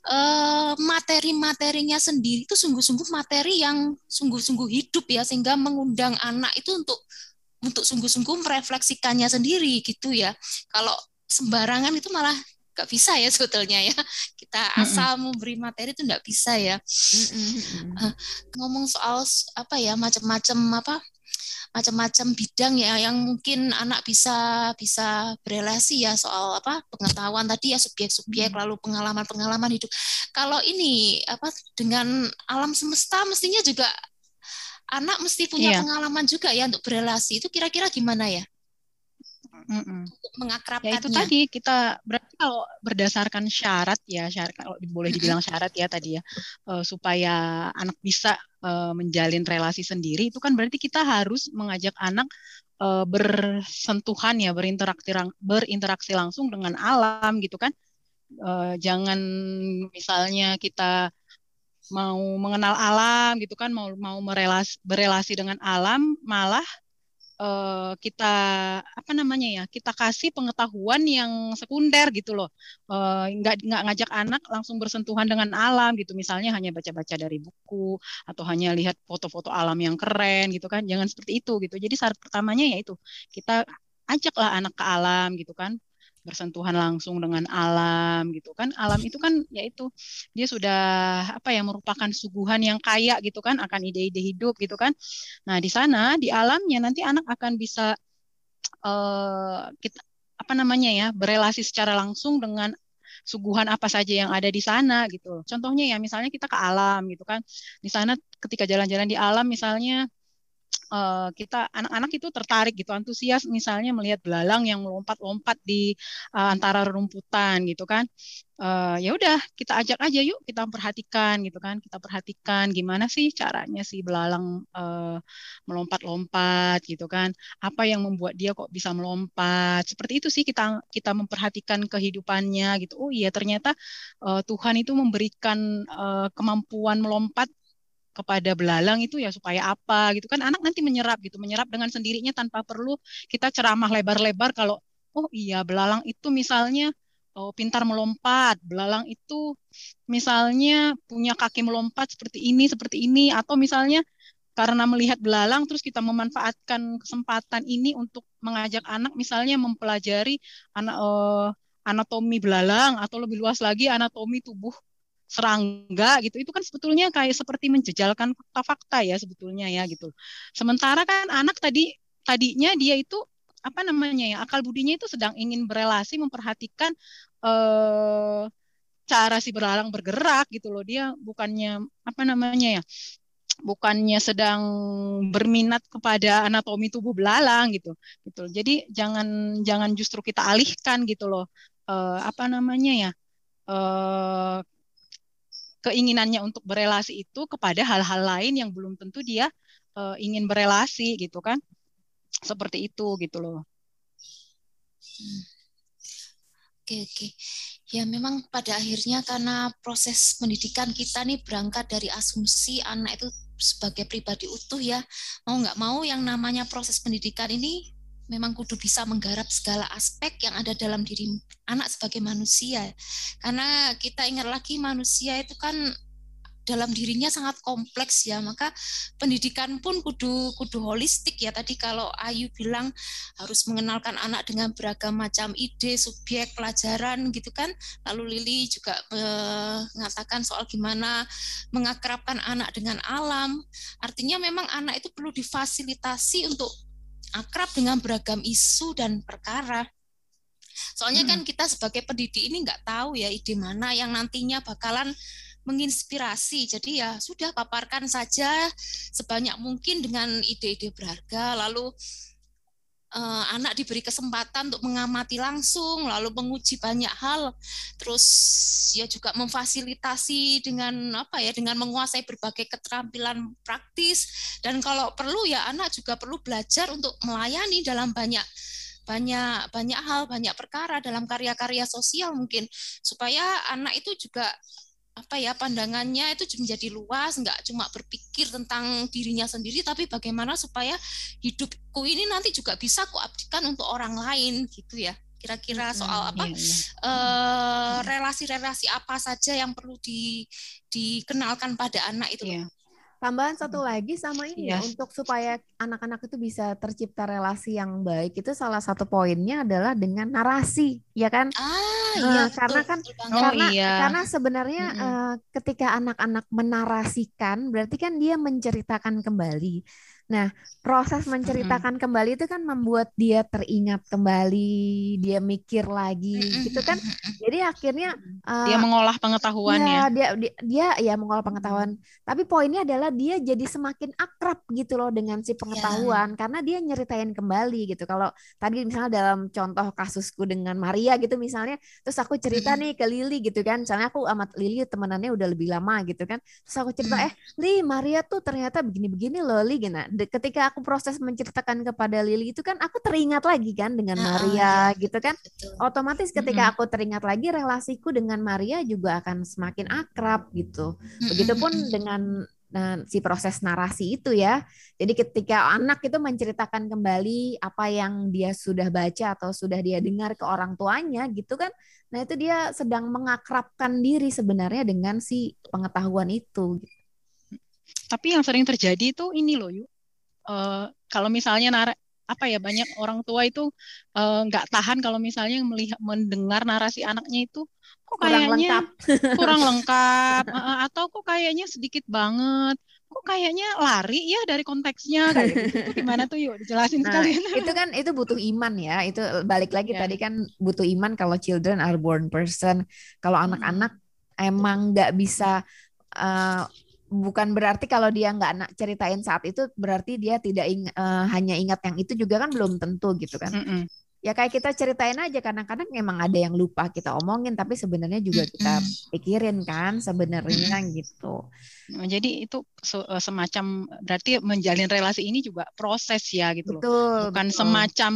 eh, materi-materinya sendiri itu sungguh-sungguh materi yang sungguh-sungguh hidup ya, sehingga mengundang anak itu untuk untuk sungguh-sungguh merefleksikannya sendiri gitu ya. Kalau sembarangan itu malah nggak bisa ya sebetulnya ya. Kita asal memberi materi itu nggak bisa ya Mhm, mhm. ngomong soal apa ya macam-macam apa macam-macam bidang ya yang mungkin anak bisa bisa berelasi ya soal apa pengetahuan tadi ya subjek-subjek Hmm. lalu pengalaman-pengalaman hidup. Kalau ini apa dengan alam semesta mestinya juga anak mesti punya Iya. pengalaman juga ya untuk berelasi. Itu kira-kira gimana ya? Mm -mm. mengakrabkannya. Ya itu tadi kita berarti kalau berdasarkan syarat ya syarat kalau boleh dibilang syarat ya tadi ya uh, supaya anak bisa uh, menjalin relasi sendiri itu kan berarti kita harus mengajak anak uh, bersentuhan ya berinteraksi berinteraksi langsung dengan alam gitu kan uh, jangan misalnya kita mau mengenal alam gitu kan mau mau merelasi berelasi dengan alam malah uh, kita apa namanya ya kita kasih pengetahuan yang sekunder gitu loh. Uh, nggak nggak ngajak anak langsung bersentuhan dengan alam gitu. Misalnya hanya baca-baca dari buku atau hanya lihat foto-foto alam yang keren gitu kan. Jangan seperti itu gitu. Jadi syarat pertamanya yaitu kita ajaklah anak ke alam gitu kan bersentuhan langsung dengan alam gitu kan alam itu kan yaitu dia sudah apa ya merupakan suguhan yang kaya gitu kan akan ide-ide hidup gitu kan nah di sana di alamnya nanti anak akan bisa uh, kita apa namanya ya berelasi secara langsung dengan suguhan apa saja yang ada di sana gitu. Contohnya ya misalnya kita ke alam gitu kan. Di sana ketika jalan-jalan di alam misalnya uh, kita anak-anak itu tertarik gitu antusias misalnya melihat belalang yang melompat-lompat di uh, antara rumputan gitu kan. Uh, ya udah kita ajak aja yuk kita perhatikan gitu kan kita perhatikan gimana sih caranya si belalang uh, melompat-lompat gitu kan. Apa yang membuat dia kok bisa melompat? Seperti itu sih kita kita memperhatikan kehidupannya gitu. Oh iya ternyata uh, Tuhan itu memberikan uh, kemampuan melompat kepada belalang itu ya supaya apa gitu kan. Anak nanti menyerap gitu menyerap dengan sendirinya tanpa perlu kita ceramah lebar-lebar kalau oh iya belalang itu misalnya oh, pintar melompat belalang itu misalnya punya kaki melompat seperti ini seperti ini atau misalnya karena melihat belalang terus kita memanfaatkan kesempatan ini untuk mengajak anak misalnya mempelajari anak uh, anatomi belalang atau lebih luas lagi anatomi tubuh serangga gitu itu kan sebetulnya kayak seperti menjejalkan fakta-fakta ya sebetulnya ya gitu. Sementara kan anak tadi tadinya dia itu apa namanya ya akal budinya itu sedang ingin berelasi memperhatikan eh, cara si beralang bergerak gitu loh dia bukannya apa namanya ya bukannya sedang berminat kepada anatomi tubuh belalang gitu gitu jadi jangan jangan justru kita alihkan gitu loh eh, apa namanya ya eh, keinginannya untuk berelasi itu kepada hal-hal lain yang belum tentu dia uh, ingin berelasi gitu kan seperti itu gitu loh. Hmm. Oke oke. Ya memang pada akhirnya karena proses pendidikan kita nih berangkat dari asumsi anak itu sebagai pribadi utuh ya mau nggak mau yang namanya proses pendidikan ini memang kudu bisa menggarap segala aspek yang ada dalam diri anak sebagai manusia. Karena kita ingat lagi manusia itu kan dalam dirinya sangat kompleks ya. Maka pendidikan pun kudu kudu holistik ya. Tadi kalau Ayu bilang harus mengenalkan anak dengan beragam macam ide subjek pelajaran gitu kan. Lalu Lili juga mengatakan soal gimana mengakrabkan anak dengan alam. Artinya memang anak itu perlu difasilitasi untuk akrab dengan beragam isu dan perkara. Soalnya hmm. kan kita sebagai pendidik ini nggak tahu ya ide mana yang nantinya bakalan menginspirasi. Jadi ya sudah paparkan saja sebanyak mungkin dengan ide-ide berharga. Lalu anak diberi kesempatan untuk mengamati langsung, lalu menguji banyak hal, terus ya juga memfasilitasi dengan apa ya, dengan menguasai berbagai keterampilan praktis. Dan kalau perlu ya anak juga perlu belajar untuk melayani dalam banyak banyak banyak hal, banyak perkara dalam karya-karya sosial mungkin. Supaya anak itu juga apa ya pandangannya itu menjadi luas nggak cuma berpikir tentang dirinya sendiri tapi bagaimana supaya hidupku ini nanti juga bisa kuabdikan untuk orang lain gitu ya kira-kira soal apa iya, iya. Uh, relasi-relasi apa saja yang perlu di, dikenalkan pada anak itu iya. Tambahan satu lagi sama ini yes. ya untuk supaya anak-anak itu bisa tercipta relasi yang baik itu salah satu poinnya adalah dengan narasi, ya kan? Ah, iya, Nah, karena betul, kan betul. Oh karena iya. karena sebenarnya Mm-mm. eh, ketika anak-anak menarasikan berarti kan dia menceritakan kembali. Nah, proses menceritakan kembali itu kan membuat dia teringat kembali, dia mikir lagi Mm-mm, gitu kan. Jadi akhirnya Dia eh, mengolah pengetahuan Iya, ya. dia, dia dia ya mengolah pengetahuan. Tapi poinnya adalah dia jadi semakin akrab gitu loh dengan si pengetahuan karena dia nyeritain kembali gitu. Kalau tadi misalnya dalam contoh kasusku dengan Maria gitu misalnya, terus aku cerita Mm-mm. nih ke Lili gitu kan. Misalnya aku sama Lili temenannya udah lebih lama gitu kan. Terus aku cerita, Mm. "Eh, Li, Maria tuh ternyata begini-begini loh, Li." Gitu. Ketika aku proses menceritakan kepada Lili itu kan aku teringat lagi kan dengan Maria iya, gitu kan betul. otomatis ketika aku teringat lagi relasiku dengan Maria juga akan semakin akrab gitu. Begitupun Mm-mm, dengan nah, si proses narasi itu ya. Jadi ketika anak itu menceritakan kembali apa yang dia sudah baca atau sudah dia dengar ke orang tuanya gitu kan. Nah, itu dia sedang mengakrabkan diri sebenarnya dengan si pengetahuan itu. Tapi yang sering terjadi itu ini loh, yuk. Eh, kalau misalnya nara apa ya banyak orang tua itu eh, nggak tahan kalau misalnya melihat mendengar narasi anaknya itu kok Kurang kayaknya lengkap. kurang lengkap eh, atau kok kayaknya sedikit banget kok kayaknya lari ya dari konteksnya kayak gitu itu gimana tuh yuk dijelasin Nah, sekalian itu kan itu butuh iman ya. Itu balik lagi Ya. tadi kan butuh iman kalau children are born person. Kalau Mm-mm. anak-anak emang nggak bisa eh, bukan berarti kalau dia nggak nak ceritain saat itu berarti dia tidak ing- eh, hanya ingat yang itu juga kan belum tentu gitu kan. Mm-mm. Ya kayak kita ceritain aja kadang-kadang emang ada yang lupa kita omongin tapi sebenarnya juga kita pikirin kan sebenarnya gitu. Nah, jadi itu eh, semacam berarti menjalin relasi ini juga proses ya gitu loh Betul, bukan betul. semacam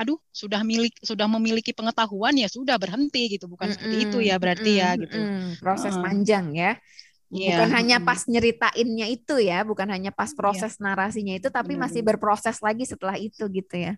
aduh sudah milik sudah memiliki pengetahuan ya sudah berhenti gitu bukan seperti itu ya berarti ya Mm-mm, gitu. Proses panjang ya. Iya, Bukan hanya pas nyeritainnya itu ya, bukan hanya pas proses narasinya itu, tapi Benar, masih berproses lagi setelah itu gitu ya.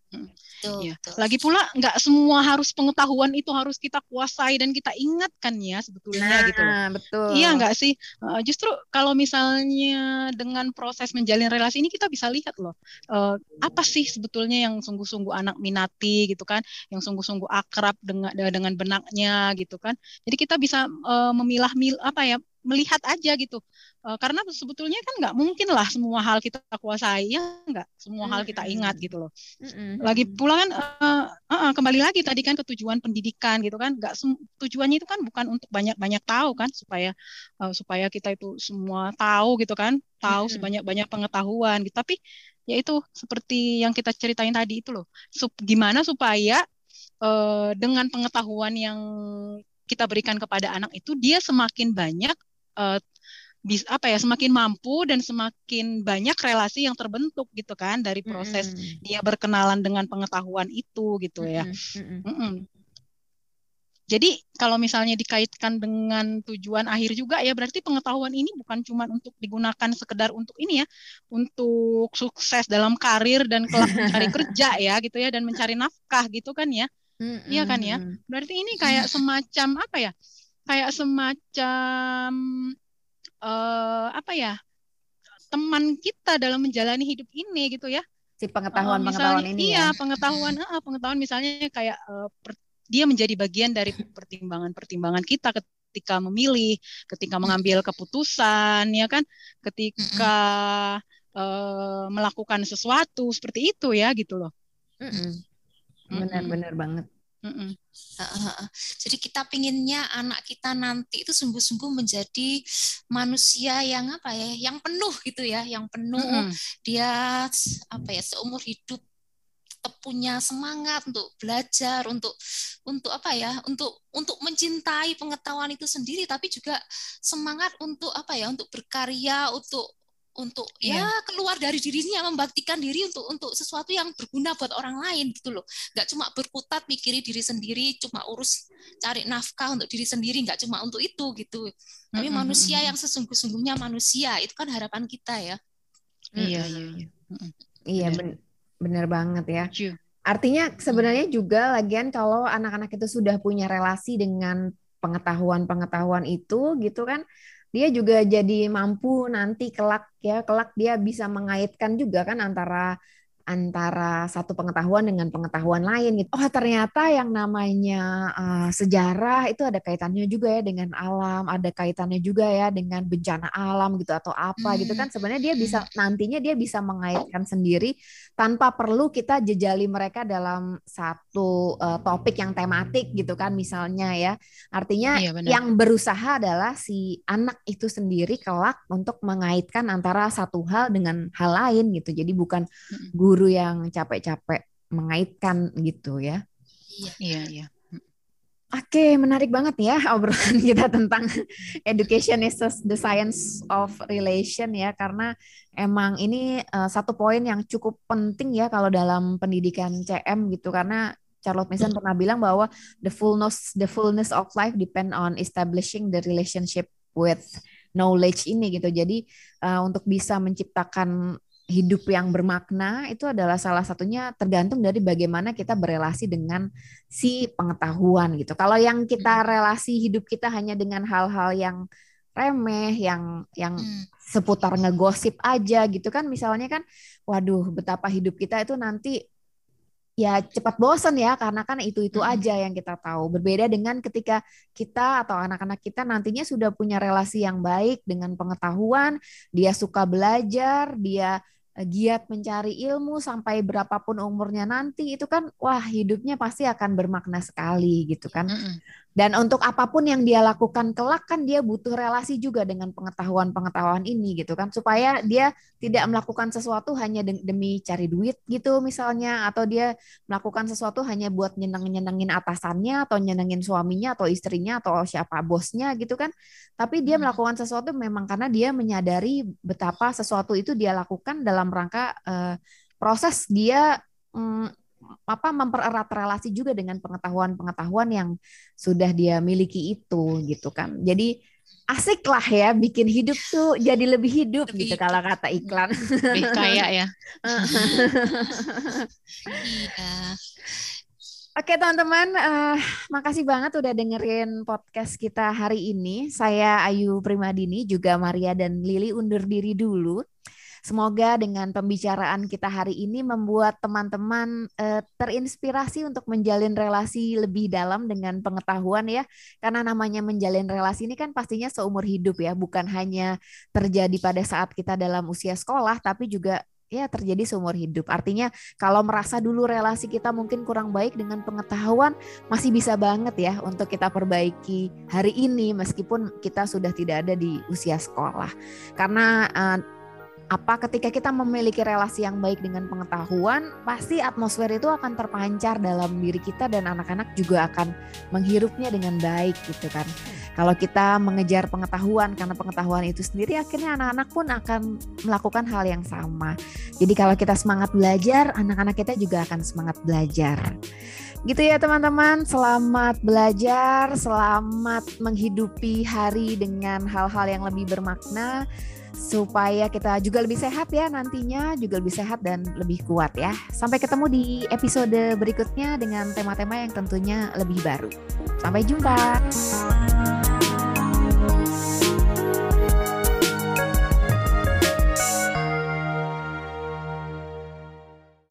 Betul, Iya. betul. Lagi pula nggak semua harus pengetahuan itu harus kita kuasai dan kita ingatkan ya sebetulnya gitu loh. Nah, betul. Iya nggak sih? Eh, Justru kalau misalnya dengan proses menjalin relasi ini kita bisa lihat loh eh, apa sih sebetulnya yang sungguh-sungguh anak minati gitu kan, yang sungguh-sungguh akrab dengan dengan benaknya gitu kan. Jadi kita bisa eh, memilah mil apa ya melihat aja gitu. Eh, karena sebetulnya kan nggak mungkin lah semua hal kita kuasai ya nggak semua hal kita ingat gitu loh. Mm-mm. Lagi pula kan eh, eh, eh, kembali lagi tadi kan ke tujuan pendidikan gitu kan, nggak tujuannya itu kan bukan untuk banyak-banyak tahu kan supaya eh, supaya kita itu semua tahu gitu kan, tahu Mm-mm. sebanyak-banyak pengetahuan gitu. Tapi ya itu seperti yang kita ceritain tadi itu loh, sup, gimana supaya eh, dengan pengetahuan yang kita berikan kepada anak itu dia semakin banyak eh, bis, apa ya semakin mampu dan semakin banyak relasi yang terbentuk gitu kan dari proses Mm-mm. dia berkenalan dengan pengetahuan itu gitu ya. Mm-mm. Mm-mm. Mm-mm. Jadi kalau misalnya dikaitkan dengan tujuan akhir juga ya berarti pengetahuan ini bukan cuma untuk digunakan sekedar untuk ini ya, untuk sukses dalam karir dan kelak mencari kerja ya gitu ya dan mencari nafkah gitu kan ya. Iya kan ya? Berarti ini kayak semacam apa ya? Kayak semacam eh apa ya? teman kita dalam menjalani hidup ini gitu ya. Si Eh, pengetahuan-pengetahuan misalnya, ini iya, ya. pengetahuan, eh, pengetahuan misalnya kayak eh, per- dia menjadi bagian dari pertimbangan-pertimbangan kita ketika memilih, ketika mengambil keputusan, ya kan, ketika eh, melakukan sesuatu seperti itu ya gitu loh. Benar-benar banget. Jadi kita pinginnya anak kita nanti itu sungguh-sungguh menjadi manusia yang apa ya, yang penuh gitu ya, yang penuh Mm-mm. dia apa ya seumur hidup tetap punya semangat untuk belajar, untuk untuk apa ya, untuk untuk mencintai pengetahuan itu sendiri, tapi juga semangat untuk apa ya, untuk berkarya, untuk untuk Iya. ya keluar dari dirinya membaktikan diri untuk untuk sesuatu yang berguna buat orang lain gitu loh nggak cuma berkutat mikirin diri sendiri cuma urus cari nafkah untuk diri sendiri nggak cuma untuk itu gitu tapi Mm-mm, manusia yang sesungguh-sungguhnya manusia itu kan harapan kita ya Iya, iya, iya. Iya, Benar. ben- benar banget ya. Artinya sebenarnya juga lagian kalau anak-anak itu sudah punya relasi dengan pengetahuan-pengetahuan itu gitu kan, dia juga jadi mampu nanti kelak ya, kelak dia bisa mengaitkan juga kan antara antara satu pengetahuan dengan pengetahuan lain gitu. Oh ternyata yang namanya uh, sejarah itu ada kaitannya juga ya dengan alam, ada kaitannya juga ya dengan bencana alam gitu atau apa hmm. gitu kan sebenarnya dia bisa nantinya dia bisa mengaitkan sendiri tanpa perlu kita jejali mereka dalam satu uh, topik yang tematik gitu kan misalnya ya. Artinya iya, yang berusaha adalah si anak itu sendiri kelak untuk mengaitkan antara satu hal dengan hal lain gitu. Jadi bukan guru guru yang capek-capek mengaitkan gitu ya. Iya, iya. Oke, menarik banget ya obrolan kita tentang education is the science of relation ya karena emang ini uh, satu poin yang cukup penting ya kalau dalam pendidikan CM gitu karena Charlotte Mason pernah bilang bahwa the fullness the fullness of life depend on establishing the relationship with knowledge ini gitu. Jadi uh, untuk bisa menciptakan hidup yang bermakna itu adalah salah satunya tergantung dari bagaimana kita berelasi dengan si pengetahuan gitu. Kalau yang kita hmm. relasi hidup kita hanya dengan hal-hal yang remeh, yang yang hmm. seputar ngegosip aja gitu kan, misalnya kan, waduh betapa hidup kita itu nanti ya cepat bosan ya karena kan itu-itu hmm. aja yang kita tahu. Berbeda dengan ketika kita atau anak-anak kita nantinya sudah punya relasi yang baik dengan pengetahuan, dia suka belajar, dia giat mencari ilmu sampai berapapun umurnya nanti itu kan wah hidupnya pasti akan bermakna sekali gitu kan. Mm -mm. Dan untuk apa pun yang dia lakukan kelak kan dia butuh relasi juga dengan pengetahuan-pengetahuan ini gitu kan. Supaya dia tidak melakukan sesuatu hanya demi cari duit gitu misalnya. Atau dia melakukan sesuatu hanya buat nyenengin-nyenengin atasannya atau nyenengin suaminya atau istrinya atau siapa bosnya gitu kan. Tapi dia melakukan sesuatu memang karena dia menyadari betapa sesuatu itu dia lakukan dalam rangka uh, proses dia um, apa mempererat relasi juga dengan pengetahuan-pengetahuan yang sudah dia miliki itu gitu kan. Jadi asik lah ya bikin hidup tuh jadi lebih hidup lebih gitu kalau kata iklan. Lebih kaya ya. iya. Oke teman-teman, uh, makasih banget udah dengerin podcast kita hari ini. Saya Ayu Primadini, juga Maria dan Lili undur diri dulu. Semoga dengan pembicaraan kita hari ini membuat teman-teman eh, terinspirasi untuk menjalin relasi lebih dalam dengan pengetahuan ya. Karena namanya menjalin relasi ini kan pastinya seumur hidup ya, bukan hanya terjadi pada saat kita dalam usia sekolah tapi juga ya terjadi seumur hidup. Artinya kalau merasa dulu relasi kita mungkin kurang baik dengan pengetahuan masih bisa banget ya untuk kita perbaiki hari ini meskipun kita sudah tidak ada di usia sekolah. Karena uh, apa ketika kita memiliki relasi yang baik dengan pengetahuan, pasti atmosfer itu akan terpancar dalam diri kita dan anak-anak juga akan menghirupnya dengan baik gitu kan. Kalau kita mengejar pengetahuan karena pengetahuan itu sendiri akhirnya anak-anak pun akan melakukan hal yang sama. Jadi kalau kita semangat belajar, anak-anak kita juga akan semangat belajar. Gitu ya teman-teman, selamat belajar, selamat menghidupi hari dengan hal-hal yang lebih bermakna supaya kita juga lebih sehat ya nantinya, juga lebih sehat dan lebih kuat ya. Sampai ketemu di episode berikutnya dengan tema-tema yang tentunya lebih baru. Sampai jumpa.